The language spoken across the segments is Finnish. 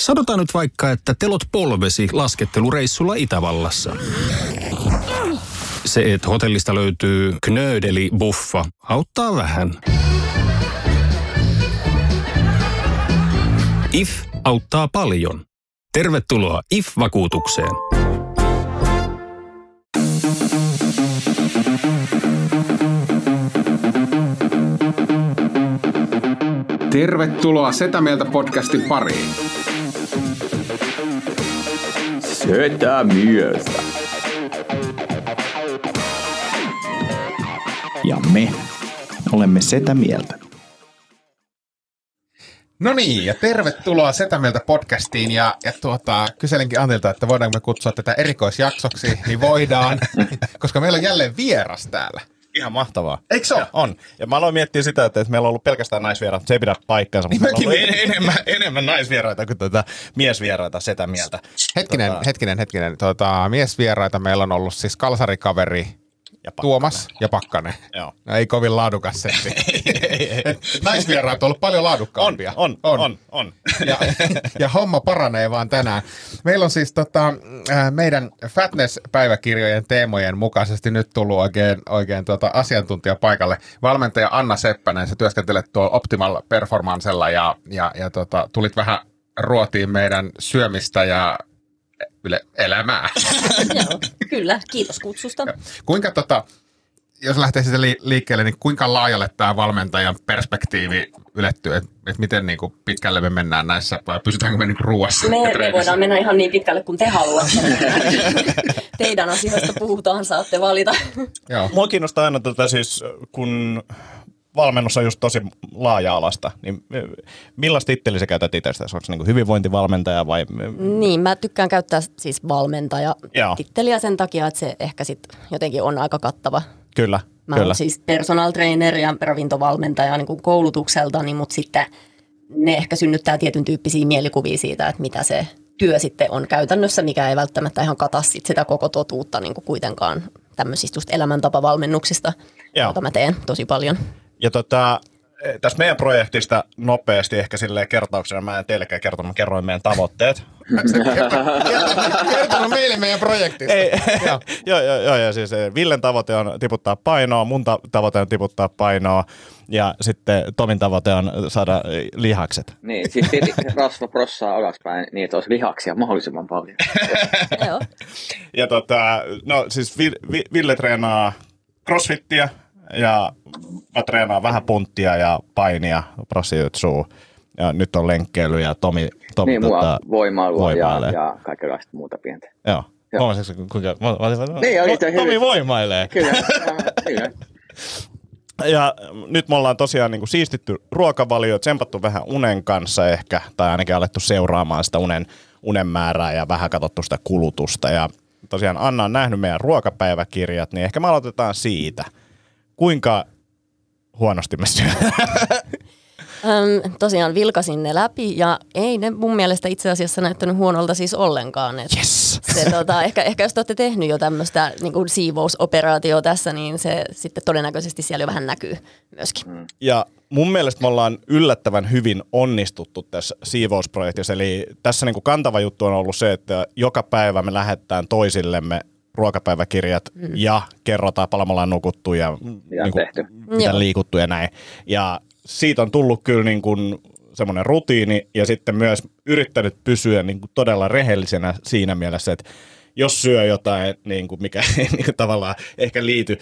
Sanotaan nyt vaikka, että telot polvesi laskettelureissulla Itävallassa. Se, että hotellista löytyy knöydeli buffa, auttaa vähän. IF auttaa paljon. Tervetuloa IF-vakuutukseen. Tervetuloa Setä Mieltä podcastin pariin. Setä mieltä. Ja me olemme Setä Mieltä. No niin, ja tervetuloa Setä Mieltä podcastiin. Ja, ja tuota, kyselinkin Antilta, että voidaanko me kutsua tätä erikoisjaksoksi, niin voidaan, koska meillä on jälleen vieras täällä. Ihan mahtavaa. Eikö se ole? On. Ja mä aloin miettiä sitä, että meillä on ollut pelkästään naisvieraita, se ei pidä paikkaansa, mutta Niin meillä on mäkin ollut enemmän, enemmän naisvieraita kuin tätä miesvieraita setä mieltä. Hetkinen, Tota- hetkinen, hetkinen. Tuota, miesvieraita meillä on ollut siis kalsarikaveri Ja Pakkanen. Tuomas ja Pakkanen. Joo. No, ei kovin laadukas setti. Naisvieraat on ollut paljon On, laadukkaampia. on, on, on, on. ja, ja homma paranee vaan tänään. Meillä on siis tota, äh, meidän Fatness-päiväkirjojen teemojen mukaisesti nyt tullut oikein, oikein tuota asiantuntija paikalle. Valmentaja Anna Seppänen, sä työskentelet tuolla Optimal Performancella ja, ja, ja tota, tulit vähän ruotiin meidän syömistä ja yle, elämää. Joo, kyllä. Kiitos kutsusta. Kuinka tota, jos lähtee siitä li- liikkeelle, niin kuinka laajalle tämä valmentajan perspektiivi ylettyy, että et miten niin kuin pitkälle me mennään näissä, vai pysytäänkö me niin kuin ruuassa Me, me voidaan mennä ihan niin pitkälle kuin te haluatte. Teidän asioista puhutaan, saatte valita. Joo. Mua kiinnostaa aina tätä siis, kun valmennus on just tosi laaja-alasta, niin millaista titteliä sä käytät itsestäsi? Onko se niin hyvinvointivalmentaja vai... Niin, mä tykkään käyttää siis valmentaja Joo. titteliä sen takia, että se ehkä sit jotenkin on aika kattava. Kyllä, Mä kyllä. olen siis personal trainer ja ravintovalmentaja niin kuin koulutukseltani, mutta sitten ne ehkä synnyttää tietyn tyyppisiä mielikuvia siitä, että mitä se työ sitten on käytännössä, mikä ei välttämättä ihan kata sit sitä koko totuutta niin kuin kuitenkaan tämmöisistä just elämäntapavalmennuksista, Joo. joita mä teen tosi paljon. Ja tota, tästä meidän projektista nopeasti ehkä silleen kertauksena, mä en teillekään kertonut, mä kerroin meidän tavoitteet. Kertonut meille meidän projektista. Ei, Joo. joo, joo, joo, ja siis eh, Villen tavoite on tiputtaa painoa, mun ta- tavoite on tiputtaa painoa, ja sitten Tomin tavoite on saada eh, lihakset. Niin, siis rasva prossaa alaspäin niin, että olisi lihaksia mahdollisimman paljon. Joo. Ja tota, no siis Vi- Vi- Ville treenaa crossfittiä, ja mä treenaan vähän punttia ja painia, brasiliutsuu, ja nyt on lenkkeily, ja Tomi, Tomi Niin, tota, voimailua ja, voimailee. ja kaikenlaista muuta pientä. Joo. Joo. Huomasitko, kuinka... Mä, mä, mä, Niin, oli Tomi hyvin. voimailee. Kyllä, kyllä. Ja nyt me ollaan tosiaan niin kuin siistitty ruokavalio, tsempattu vähän unen kanssa ehkä, tai ainakin alettu seuraamaan sitä unen, unen määrää ja vähän katsottu sitä kulutusta. Ja tosiaan Anna on nähnyt meidän ruokapäiväkirjat, niin ehkä me aloitetaan siitä. Kuinka huonosti me syödään? Öm, tosiaan vilkasin ne läpi ja ei ne mun mielestä itse asiassa näyttänyt huonolta siis ollenkaan. Et Yes. se, tota, ehkä, ehkä jos te olette tehnyt jo tämmöistä niin siivousoperaatio tässä, niin se sitten todennäköisesti siellä jo vähän näkyy myöskin. Mm. Ja mun mielestä me ollaan yllättävän hyvin onnistuttu tässä siivousprojektissa. Eli tässä niin kuin kantava juttu on ollut se, että joka päivä me lähetetään toisillemme ruokapäiväkirjat mm. ja kerrotaan paljon me ollaan nukuttu ja Mitä on tehty. mitä Joo. liikuttu ja näin. Ja siitä on tullut kyllä niin kuin semmoinen rutiini ja sitten myös yrittänyt pysyä niin kuin todella rehellisenä siinä mielessä, että jos syö jotain, niin kuin mikä ei niin kuin tavallaan ehkä liity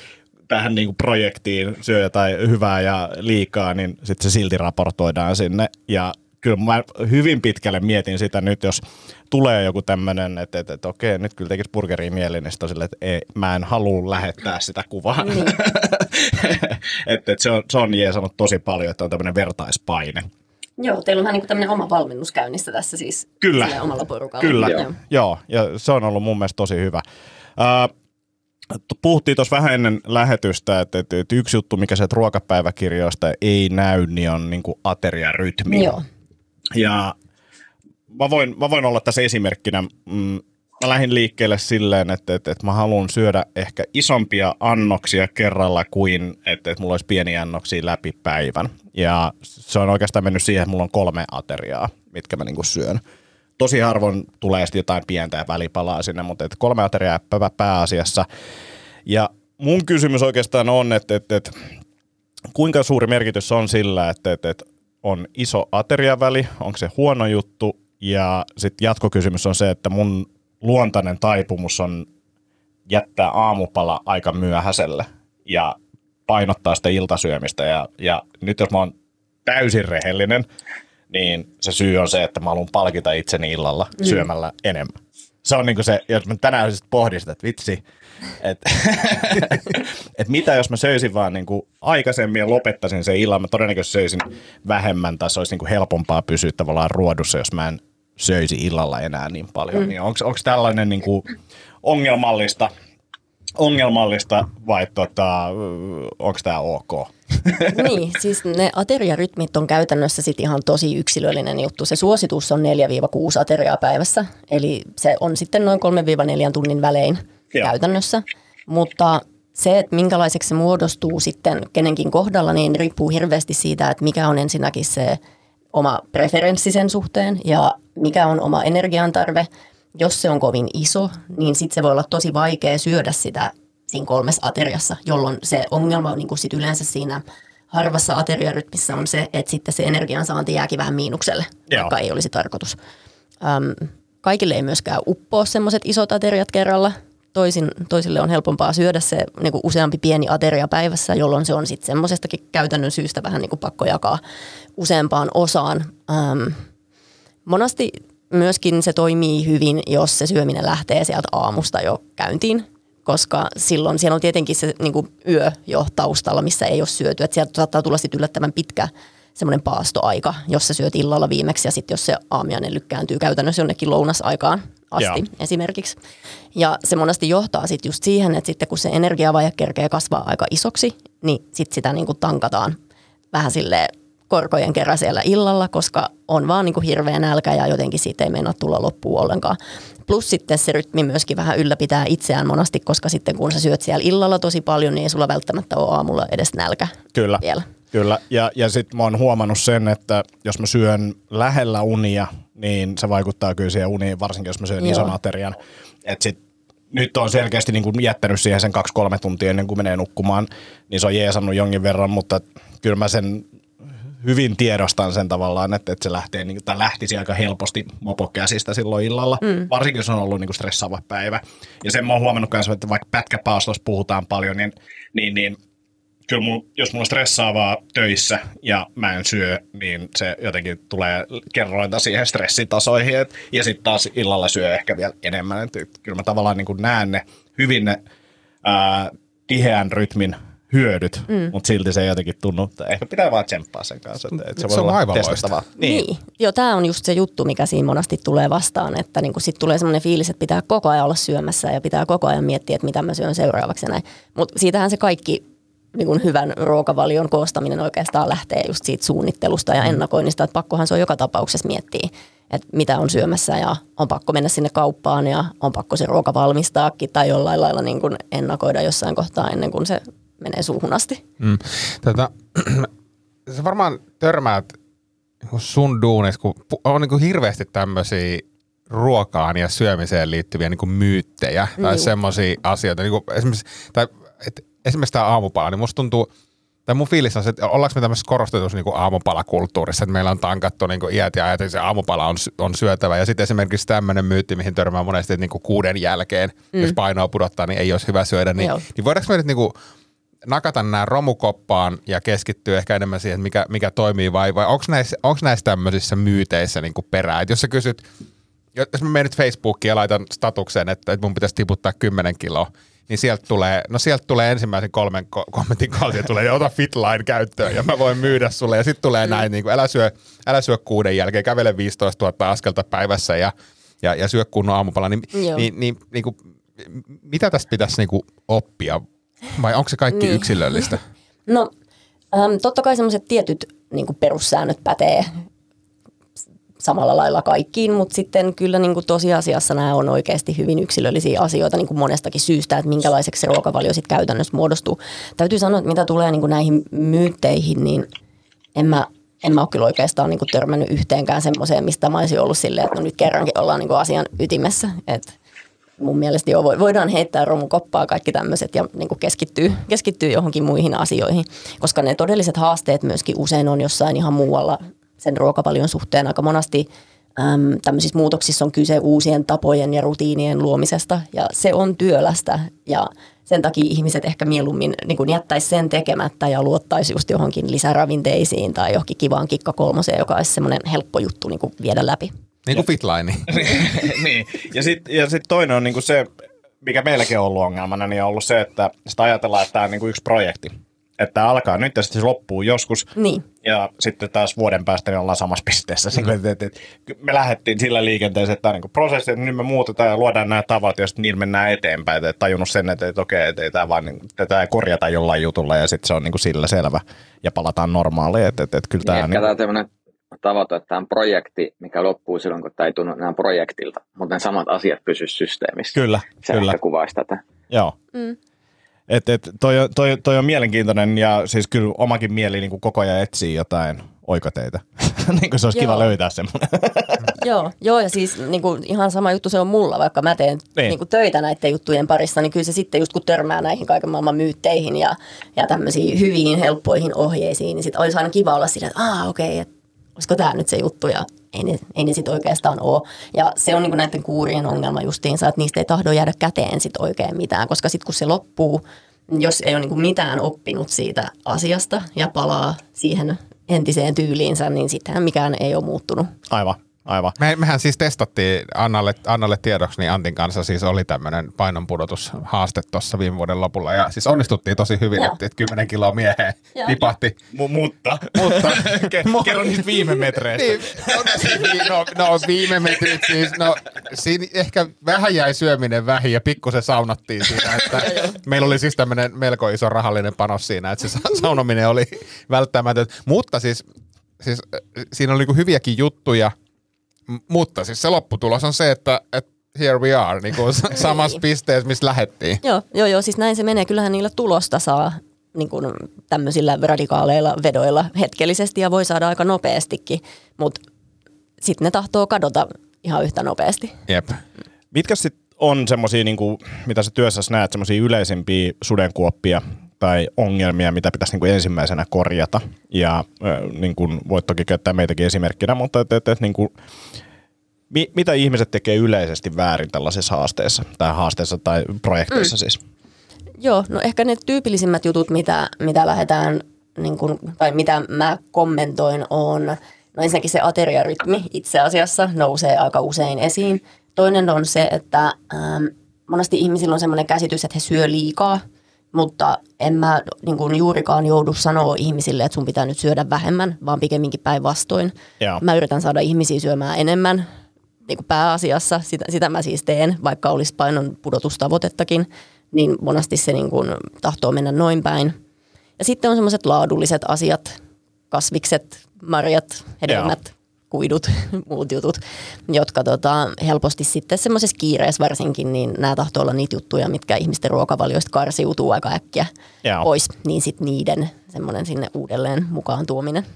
tähän niin kuin projektiin, syö jotain hyvää ja liikaa, niin sitten se silti raportoidaan sinne. Ja kyllä mä hyvin pitkälle mietin sitä nyt, jos tulee joku tämmöinen, että, että, että okei, nyt kyllä tekisi burgeriin mieli, niin sitten on silleen, että ei, mä en halua lähettää sitä kuvaa. Niin. että, että se on, se on jeesannut tosi paljon, että on tämmöinen vertaispaine. Joo, teillä on vähän niin tämmöinen oma valmennus käynnissä tässä siis Kyllä. omalla porukalla. Kyllä, Joo. Joo. Ja se on ollut mun mielestä tosi hyvä. Uh, puhuttiin tuossa vähän ennen lähetystä, että, että, että yksi juttu, mikä sieltä ruokapäiväkirjoista ei näy, niin on niin kuin ateriarytmi. Joo. Ja mä voin, mä voin olla tässä esimerkkinä. Mm, mä lähdin liikkeelle silleen, että, että, että mä haluan syödä ehkä isompia annoksia kerralla kuin, että, että mulla olisi pieniä annoksia läpi päivän. Ja se on oikeastaan mennyt siihen, että mulla on kolme ateriaa, mitkä mä niinku syön. tosi harvoin tulee sitten jotain pientä ja välipalaa sinne, mutta et kolme ateriaa pää- pääasiassa. Ja mun kysymys oikeastaan on, että, että, että kuinka suuri merkitys on sillä, että, että, että on iso ateriaväli, onko se huono juttu, ja sitten jatkokysymys on se, että mun luontainen taipumus on jättää aamupala aika myöhäiselle ja painottaa sitä iltasyömistä. Ja, ja nyt jos mä oon täysin rehellinen, niin se syy on se, että mä haluan palkita itseni illalla mm. syömällä enemmän. Se on niinku se, jos mä tänään sitten pohdin sitä, että vitsi, että et mitä jos mä söisin vaan niinku aikaisemmin ja lopettaisin sen illan, mä todennäköisesti söisin vähemmän tai se olisi niinku helpompaa pysyä tavallaan ruodussa, jos mä en söisi illalla enää niin paljon. Mm. Niin onko tällainen niinku ongelmallista, ongelmallista vai tota, onko tämä ok? niin, siis ne ateriarytmit on käytännössä sit ihan tosi yksilöllinen juttu. Se suositus on 4-6 ateriaa päivässä, eli se on sitten noin 3-4 tunnin välein Joo. käytännössä. Mutta se, että minkälaiseksi se muodostuu sitten kenenkin kohdalla, niin riippuu hirveästi siitä, että mikä on ensinnäkin se oma preferenssi sen suhteen ja mikä on oma energiantarve. Jos se on kovin iso, niin sitten se voi olla tosi vaikea syödä sitä siinä kolmessa ateriassa, jolloin se ongelma on niin kuin sit yleensä siinä harvassa ateriarytmissä on se, että sitten se energiansaanti jääkin vähän miinukselle, Joo. vaikka ei olisi tarkoitus. Öm, kaikille ei myöskään uppoa semmoiset isot ateriat kerralla. Toisin, toisille on helpompaa syödä se niin kuin useampi pieni ateria päivässä, jolloin se on sitten semmoisestakin käytännön syystä vähän niin kuin pakko jakaa useampaan osaan. Öm, monasti myöskin se toimii hyvin, jos se syöminen lähtee sieltä aamusta jo käyntiin, koska silloin siellä on tietenkin se niin kuin yö jo taustalla, missä ei ole syöty. Et sieltä saattaa tulla sitten yllättävän pitkä semmoinen paastoaika, jos sä syöt illalla viimeksi ja sitten jos se aamiainen lykkääntyy käytännössä jonnekin lounasaikaan asti Joo. esimerkiksi. Ja se monesti johtaa sitten just siihen, että sitten kun se energiavaje kerkee kasvaa aika isoksi, niin sitten sitä niin kuin tankataan vähän sille korkojen kerran siellä illalla, koska on vaan niin kuin hirveä nälkä ja jotenkin siitä ei meinaa tulla loppuun ollenkaan. Plus sitten se rytmi myöskin vähän ylläpitää itseään monasti, koska sitten kun sä syöt siellä illalla tosi paljon, niin ei sulla välttämättä ole aamulla edes nälkä Kyllä. vielä. Kyllä, ja, ja sitten mä oon huomannut sen, että jos mä syön lähellä unia, niin se vaikuttaa kyllä siihen uniin, varsinkin jos mä syön Joo. ison aterian. Et sit, nyt on selkeästi niin kuin jättänyt siihen sen kaksi-kolme tuntia ennen kuin menee nukkumaan, niin se on jeesannut jonkin verran, mutta kyllä mä sen hyvin tiedostan sen tavallaan, että, että se lähtee, niin, tai lähtisi aika helposti mopokäsistä silloin illalla, mm. varsinkin jos on ollut niin kuin stressaava päivä. Ja sen mä oon huomannut myös, että vaikka pätkäpaastossa puhutaan paljon, niin, niin, niin kyllä mun, jos mulla on stressaavaa töissä ja mä en syö, niin se jotenkin tulee kerrointa siihen stressitasoihin. Et, ja sitten taas illalla syö ehkä vielä enemmän. Et, et, kyllä mä tavallaan niin näen ne hyvin ne ää, tiheän rytmin hyödyt, mm. mutta silti se ei jotenkin tunnu. että Ehkä pitää vaan tsemppaa sen kanssa. Että, että se, voi Se on olla aivan testattavaa. Niin. niin. Joo, tämä on just se juttu, mikä siinä monesti tulee vastaan, että niinku sit tulee semmoinen fiilis, että pitää koko ajan olla syömässä ja pitää koko ajan miettiä, että mitä mä syön seuraavaksi näin. Mutta siitähän se kaikki niin kuin hyvän ruokavalion koostaminen oikeastaan lähtee just siitä suunnittelusta ja ennakoinnista, että pakkohan se on joka tapauksessa miettiä, että mitä on syömässä ja on pakko mennä sinne kauppaan ja on pakko se ruoka valmistaakin tai jollain lailla niin kuin ennakoida jossain kohtaa ennen kuin se menee suuhun asti. Mm. Tätä, sä varmaan törmäät niinku sun duunissa, kun on niin kuin hirveästi tämmöisiä ruokaan ja syömiseen liittyviä niin kuin myyttejä tai Niin. semmoisia asioita. Niin kuin esimerkiksi, tai, et, esimerkiksi tämä aamupala, niin musta tuntuu, tai mun fiilis on se, että ollaanko me tämmöisessä korostetussa niin aamupalakulttuurissa, että meillä on tankattu niin iät ja ajat, että se aamupala on, on syötävä. Ja sitten esimerkiksi tämmöinen myytti, mihin törmää monesti, että niin kuuden jälkeen, mm. jos painoa pudottaa, niin ei olisi hyvä syödä. Niin, Joo. niin voidaanko me nyt niin kuin nakata nämä romukoppaan ja keskittyä ehkä enemmän siihen, että mikä, mikä toimii vai, vai onko näissä, onks näissä tämmöisissä myyteissä niin perää? Et jos sä kysyt, jos mä menen nyt Facebookiin ja laitan statukseen, että, että mun pitäisi tiputtaa 10 kiloa, niin sieltä tulee, no sieltä tulee ensimmäisen kolmen ko- kommentin kautta tulee, ota Fitline käyttöön ja mä voin myydä sulle. Ja sitten tulee näin, niin kuin, älä, syö, älä syö kuuden jälkeen, kävele 15 000 askelta päivässä ja, ja, ja syö kunnon aamupala. Niin, Joo. niin, niin, niin kuin, mitä tästä pitäisi niin kuin oppia? Vai onko se kaikki Niin. yksilöllistä? No ähm, totta kai semmoiset tietyt niin perussäännöt pätee samalla lailla kaikkiin, mutta sitten kyllä niin kuin tosiasiassa nämä on oikeasti hyvin yksilöllisiä asioita niin kuin monestakin syystä, että minkälaiseksi se ruokavalio sitten käytännössä muodostuu. Täytyy sanoa, että mitä tulee niin kuin näihin myytteihin, niin en mä en mä ole kyllä oikeastaan niin kuin törmännyt yhteenkään semmoiseen, mistä mä olisin ollut silleen, että no nyt kerrankin ollaan niin kuin asian ytimessä. Et mun mielestä joo, voidaan heittää romukoppaa kaikki tämmöiset ja niin kuin keskittyy, keskittyy johonkin muihin asioihin, koska ne todelliset haasteet myöskin usein on jossain ihan muualla sen ruokapalion suhteen aika monasti äm, tämmöisissä muutoksissa on kyse uusien tapojen ja rutiinien luomisesta ja se on työlästä ja sen takia ihmiset ehkä mieluummin niin kuin jättäisi sen tekemättä ja luottaisi just johonkin lisäravinteisiin tai johonkin kivaan kikka kolmoseen, joka olisi semmoinen helppo juttu niin kuin viedä läpi. Niin kuin fitline. niin. Ja sitten ja sit toinen on niinku se, mikä meilläkin on ollut ongelmana, niin on ollut se, että sitä ajatellaan, että tämä on niinku yksi projekti. Että tämä alkaa nyt ja sitten se loppuu joskus. Niin. Ja sitten taas vuoden päästä niin ollaan samassa pisteessä. Mm. Et, et, et, me lähdettiin sillä liikenteeseen, että tämä on niin prosessi, että nyt me muutetaan ja luodaan nämä tavat, ja sitten niillä mennään eteenpäin. Et tajunnut sen, että, että okei, että tämä vaan, niin, tätä ei korjata jollain jutulla ja sitten se on niin kuin sillä selvä ja palataan normaaliin. Et, et, et, kyllä Niin, tämä, ehkä niin, tämä on tavoite, että tämä on projekti, mikä loppuu silloin, kun tämä ei tunnu enää projektilta, mutta ne samat asiat pysyisivät systeemissä. kyllä, Se kyllä. ehkä kuvaisi tätä. Joo. Mm. Et, et, toi, toi, toi on mielenkiintoinen ja siis kyllä omakin mieli niin kuin koko ajan etsii jotain oikoteita. niin kuin se olisi kiva Joo. löytää semmoinen. Joo, joo, ja siis niin kuin, ihan sama juttu se on mulla, vaikka mä teen Niin. niin. Kuin, töitä näiden juttujen parissa, niin kyllä se sitten just kun törmää näihin kaiken maailman myytteihin ja, ja tämmöisiin hyviin, helppoihin ohjeisiin, niin sitten olisi aina kiva olla siinä, että aah okei, että olisiko tämä nyt se juttu ja ei ne, ei ne sitten oikeastaan ole. Ja se on niin näiden kuurien ongelma justiinsa, että niistä ei tahdo jäädä käteen sitten oikein mitään, koska sitten kun se loppuu, jos ei ole niin mitään oppinut siitä asiasta ja palaa siihen entiseen tyyliinsä, niin sittenhän mikään ei ole muuttunut. Aivan, aivan. Me, mehän siis testattiin Annalle, Annalle tiedoksi, niin Antin kanssa siis oli tämmöinen painonpudotushaaste tuossa viime vuoden lopulla. Ja siis onnistuttiin tosi hyvin, että, että 10 kiloa mieheen tipahti. M- mutta, Mutta Ke- kerro niistä viime metreistä. niin, no, no, no, viime metrit siis, no siinä ehkä vähän jäi syöminen vähin ja pikkusen saunattiin siinä, että meillä oli siis tämmöinen melko iso rahallinen panos siinä, että se sa- saunominen oli välttämätön. Mutta siis, siis äh, siinä oli niinku hyviäkin juttuja, mutta siis se lopputulos on se, että, että here we are, niin kuin samassa pisteessä, missä lähettiin. Joo, joo, joo, siis näin se menee. Kyllähän niillä tulosta saa niin kuin tämmöisillä radikaaleilla vedoilla hetkellisesti ja voi saada aika nopeastikin, mutta sitten ne tahtoo kadota ihan yhtä nopeasti. Jep. Mitkä sitten on semmoisia, niinku, mitä sä työssäsi näet, semmoisia yleisimpiä sudenkuoppia tai ongelmia, mitä pitäisi niinku ensimmäisenä korjata? Ja äh, niinku, voit toki käyttää meitäkin esimerkkinä, mutta et, et, et, niinku, mi, mitä ihmiset tekee yleisesti väärin tällaisissa haasteissa, tai haasteissa tai projekteissa mm. siis? Joo, no ehkä ne tyypillisimmät jutut, mitä, mitä lähdetään, niin kun, tai mitä mä kommentoin, on, no ensinnäkin se ateriarytmi itse asiassa nousee aika usein esiin. Toinen on se, että ähm, monesti ihmisillä on sellainen käsitys, että he syö liikaa, mutta en mä niin kun juurikaan joudu sanoa ihmisille, että sun pitää nyt syödä vähemmän, vaan pikemminkin päinvastoin. Mä yritän saada ihmisiä syömään enemmän, niin kuin pääasiassa, sitä, sitä mä siis teen, vaikka olisi painon pudotustavoitettakin, niin monesti se niin kuin tahtoo mennä noin päin. Ja sitten on semmoiset laadulliset asiat, kasvikset, marjat, hedelmät, kuidut, muut jutut, jotka tota, helposti sitten semmoisessa kiireessä varsinkin, niin nämä tahtoo olla niitä juttuja, mitkä ihmisten ruokavalioista karsiutuu aika äkkiä Joo. pois, niin sitten niiden semmoinen sinne uudelleen mukaan tuominen.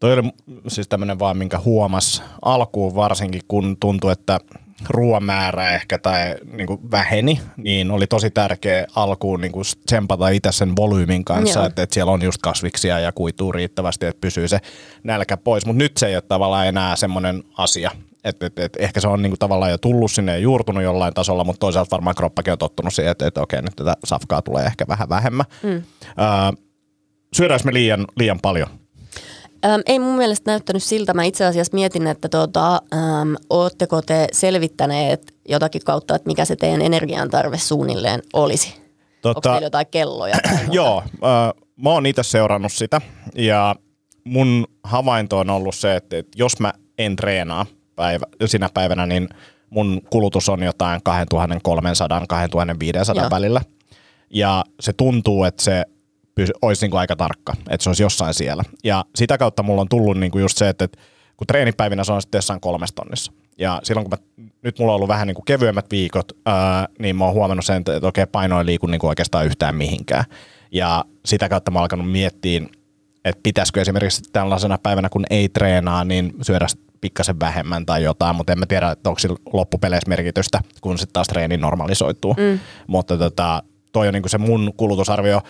Toi oli siis tämmöinen vaan, minkä huomas alkuun varsinkin, kun tuntui, että ruoan määrä ehkä tai niin kuin väheni, niin oli tosi tärkeä alkuun niin kuin tsempata itse sen volyymin kanssa, Joo. että, että siellä on just kasviksia ja kuituu riittävästi, että pysyy se nälkä pois. Mutta nyt se ei ole tavallaan enää semmoinen asia. että et, et, ehkä se on niin kuin tavallaan jo tullut sinne ja juurtunut jollain tasolla, mutta toisaalta varmaan kroppakin on tottunut siihen, että, että okei, nyt tätä safkaa tulee ehkä vähän vähemmän. Mm. Öö, syödäänkö me liian, liian paljon? Öm, ei mun mielestä näyttänyt siltä. Mä itse asiassa mietin, että tota, äm, ootteko te selvittäneet jotakin kautta, että mikä se teidän energiantarve suunnilleen olisi? Tota, Onko teillä jotain kelloja? Joo, äh, mä oon itse seurannut sitä ja mun havainto on ollut se, että, että jos mä en treenaa päivä, sinä päivänä, niin mun kulutus on jotain 2300-2500 Joo. välillä. Ja se tuntuu, että se olisi niin kuin aika tarkka, että se olisi jossain siellä. Ja sitä kautta mulla on tullut niin kuin just se, että, että kun treenipäivinä se on sitten jossain kolmessa tonnissa. Ja silloin kun mä, nyt mulla on ollut vähän niin kuin kevyemmät viikot, ää, niin mä oon huomannut sen, että, okei paino ei liiku niin kuin oikeastaan yhtään mihinkään. Ja sitä kautta mä oon alkanut miettiä että pitäisikö esimerkiksi tällaisena päivänä, kun ei treenaa, niin syödä pikkasen vähemmän tai jotain, mutta en mä tiedä, että onko sillä loppupeleissä merkitystä, kun sitten taas treeni normalisoituu. Mm. Mutta tota, toi on niinku se mun kulutusarvio.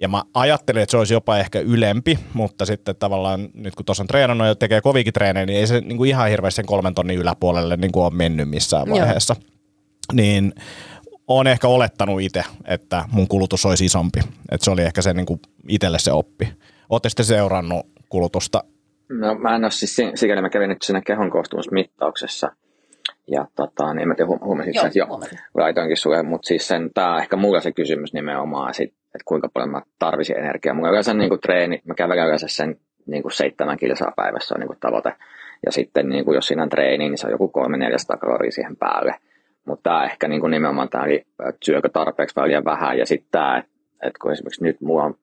Ja mä ajattelin, että se olisi jopa ehkä ylempi, mutta sitten tavallaan nyt kun tuossa on treenannut ja tekee kovikin treenejä, niin ei se niinku ihan hirveästi sen kolmen tonnin yläpuolelle niinku ole mennyt missään vaiheessa. Joo. Niin olen ehkä olettanut itse, että mun kulutus olisi isompi. Että se oli ehkä se niinku itselle se oppi. Olette sitten seurannut kulutusta? No mä en ole siis, sikäli mä kävin nyt siinä kehon koostumusmittauksessa. Ja tota, niin mä tiedä, huomasin että jo, laitoinkin sulle, mutta siis sen, tää on ehkä mulla se kysymys nimenomaan, sit, että kuinka paljon mä tarvisin energiaa. Mulla yleensä niin kuin treeni, mä kävelen yleensä sen niin kuin seitsemän kilsaa päivässä on niin kuin tavoite. Ja sitten niin kuin jos siinä on treeni, niin se on joku 300-400 kaloria siihen päälle. Mutta tämä ehkä niin kuin nimenomaan tämä, että syökö tarpeeksi vai liian vähän. Ja sitten tämä, että kun esimerkiksi nyt mulla on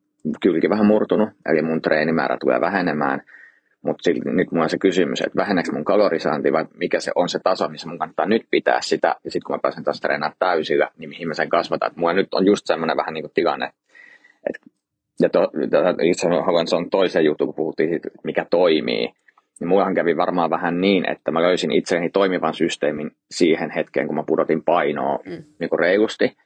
kylki vähän murtunut, eli mun treenimäärä tulee vähenemään, mutta nyt mulla on se kysymys, että väheneekö mun kalorisaanti vai mikä se on se taso, missä mun kannattaa nyt pitää sitä, ja sitten kun mä pääsen taas treenaamaan täysillä, niin mihin mä sen kasvataan. Mulla nyt on just semmoinen vähän niin kuin tilanne, että ja to, itse haluan, se on toisen juttu, kun puhuttiin siitä, mikä toimii, niin mullahan kävi varmaan vähän niin, että mä löysin itseni toimivan systeemin siihen hetkeen, kun mä pudotin painoa mm. niin kuin reilusti.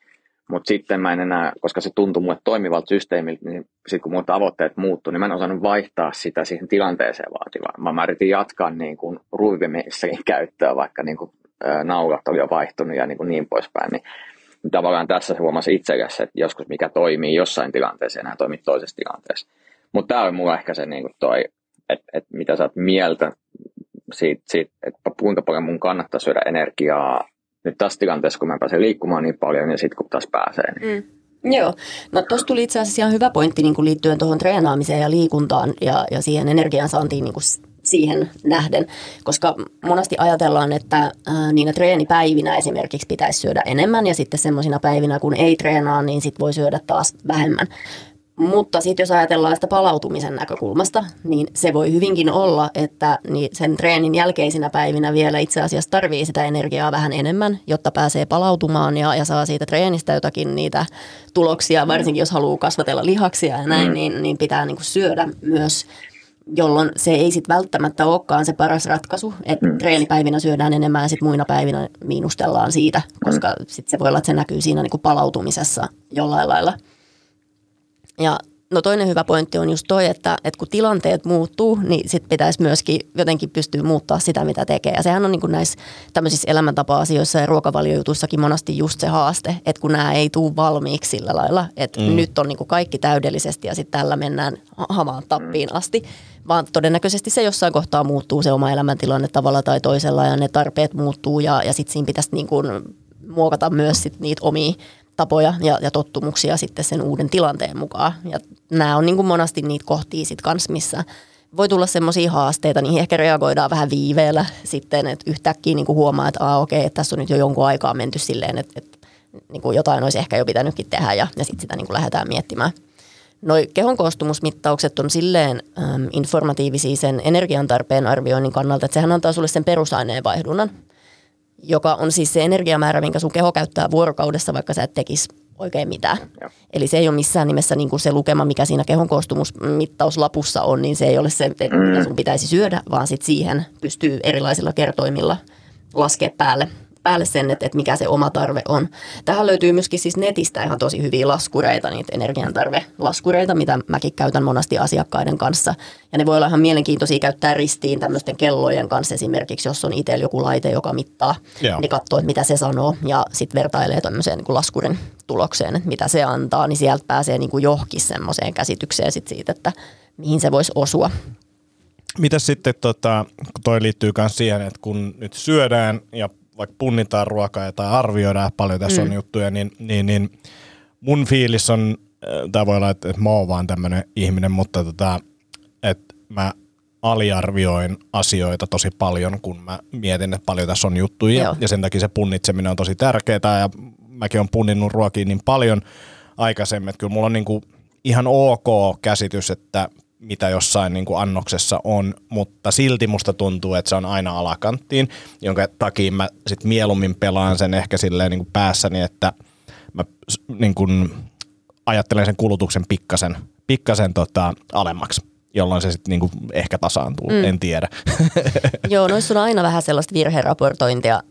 Mutta sitten mä en enää, koska se tuntui mulle toimivalta systeemiltä, niin sitten kun mun tavoitteet muuttui, niin mä en osannut vaihtaa sitä siihen tilanteeseen vaativaan. Mä, mä yritin jatkaa niin kuin ruivimissakin käyttöä, vaikka niin kuin, ä, naulat oli jo vaihtunut ja niin, kuin niin poispäin. Niin, niin tavallaan tässä se huomasi itsekäs, että joskus mikä toimii jossain tilanteessa enää toimii toisessa tilanteessa. Mutta tämä on mulla ehkä se niin kuin toi, että et mitä sä oot mieltä siitä, siitä, että kuinka paljon mun kannattaa syödä energiaa nyt tässä tilanteessa, kun mä pääsen liikkumaan niin paljon ja sitten kun taas pääsee. Niin. Mm. Joo, no tuossa tuli itse asiassa ihan hyvä pointti niin kuin liittyen tuohon treenaamiseen ja liikuntaan ja, ja siihen energiansaantiin niin kuin siihen nähden, koska monesti ajatellaan, että ää, niinä treenipäivinä esimerkiksi pitäisi syödä enemmän ja sitten semmoisina päivinä, kun ei treenaa, niin sitten voi syödä taas vähemmän. Mutta sitten jos ajatellaan sitä palautumisen näkökulmasta, niin se voi hyvinkin olla, että sen treenin jälkeisinä päivinä vielä itse asiassa tarvii sitä energiaa vähän enemmän, jotta pääsee palautumaan ja, ja saa siitä treenistä jotakin niitä tuloksia, varsinkin jos haluaa kasvatella lihaksia ja näin, mm. niin, niin pitää niinku syödä myös jolloin se ei sitten välttämättä olekaan se paras ratkaisu, että mm. treenipäivinä syödään enemmän ja sitten muina päivinä miinustellaan siitä, koska mm. sitten se voi olla, että se näkyy siinä niinku palautumisessa jollain lailla – ja no toinen hyvä pointti on just toi, että, että kun tilanteet muuttuu, niin sit pitäisi myöskin jotenkin pystyä muuttaa sitä, mitä tekee. Ja sehän on niin kuin näissä tämmöisissä elämäntapa-asioissa ja ruokavaliojutuissakin monasti just se haaste, että kun nämä ei tule valmiiksi sillä lailla, että mm. nyt on niin kuin kaikki täydellisesti ja sitten tällä mennään hamaan tappiin mm. asti, vaan todennäköisesti se jossain kohtaa muuttuu se oma elämäntilanne tavalla tai toisella ja ne tarpeet muuttuu ja, ja sitten siinä pitäisi niin kuin muokata myös sit niitä omia tapoja ja, ja tottumuksia sitten sen uuden tilanteen mukaan. Ja nämä on niin kuin monasti niitä kohtia sitten kanssa, missä voi tulla semmoisia haasteita, niihin ehkä reagoidaan vähän viiveellä sitten, että yhtäkkiä niin kuin huomaa, että Aa, okei, että tässä on nyt jo jonkun aikaa menty silleen, että, että niin kuin jotain olisi ehkä jo pitänytkin tehdä ja, ja sitten sitä niin kuin lähdetään miettimään. Noi kehon koostumusmittaukset on silleen äm, informatiivisia sen energiantarpeen arvioinnin kannalta, että sehän antaa sulle sen perusaineenvaihdunnan joka on siis se energiamäärä, minkä sun keho käyttää vuorokaudessa, vaikka sä et tekisi oikein mitään. Ja. Eli se ei ole missään nimessä niin kuin se lukema, mikä siinä kehon koostumusmittauslapussa on, niin se ei ole se, mitä mm. sun pitäisi syödä, vaan sit siihen pystyy erilaisilla kertoimilla laskea päälle päälle sen, että, että mikä se oma tarve on. Tähän löytyy myöskin siis netistä ihan tosi hyviä laskureita, niitä energiantarve-laskureita, mitä mäkin käytän monasti asiakkaiden kanssa. Ja ne voi olla ihan mielenkiintoisia käyttää ristiin tämmöisten kellojen kanssa esimerkiksi, jos on itsellä joku laite, joka mittaa, Joo. niin katsoo, että mitä se sanoo ja sitten vertailee tämmöiseen niin kuin laskurin tulokseen, että mitä se antaa, niin sieltä pääsee niin kuin johonkin semmoiseen käsitykseen sit siitä, että mihin se voisi osua. Mitäs sitten, tota, kun toi liittyy myös siihen, että kun nyt syödään ja vaikka punnitaan ruokaa tai arvioidaan paljon tässä mm. on juttuja, niin, niin, niin mun fiilis on, äh, tämä voi olla, että, että mä oon vaan tämmöinen ihminen, mutta tota, että mä aliarvioin asioita tosi paljon, kun mä mietin, että paljon tässä on juttuja. Joo. Ja sen takia se punnitseminen on tosi tärkeää ja mäkin on punninnut ruokia niin paljon aikaisemmin, että kyllä mulla on niinku ihan ok käsitys, että mitä jossain niin kuin annoksessa on, mutta silti musta tuntuu, että se on aina alakanttiin, jonka takia mä sit mieluummin pelaan sen ehkä silleen niin kuin päässäni, että mä niin kuin ajattelen sen kulutuksen pikkasen, pikkasen tota alemmaksi. jolloin se sitten niinku ehkä tasaantuu, mm. en tiedä. Joo, noissa on aina vähän sellaista virheraportointia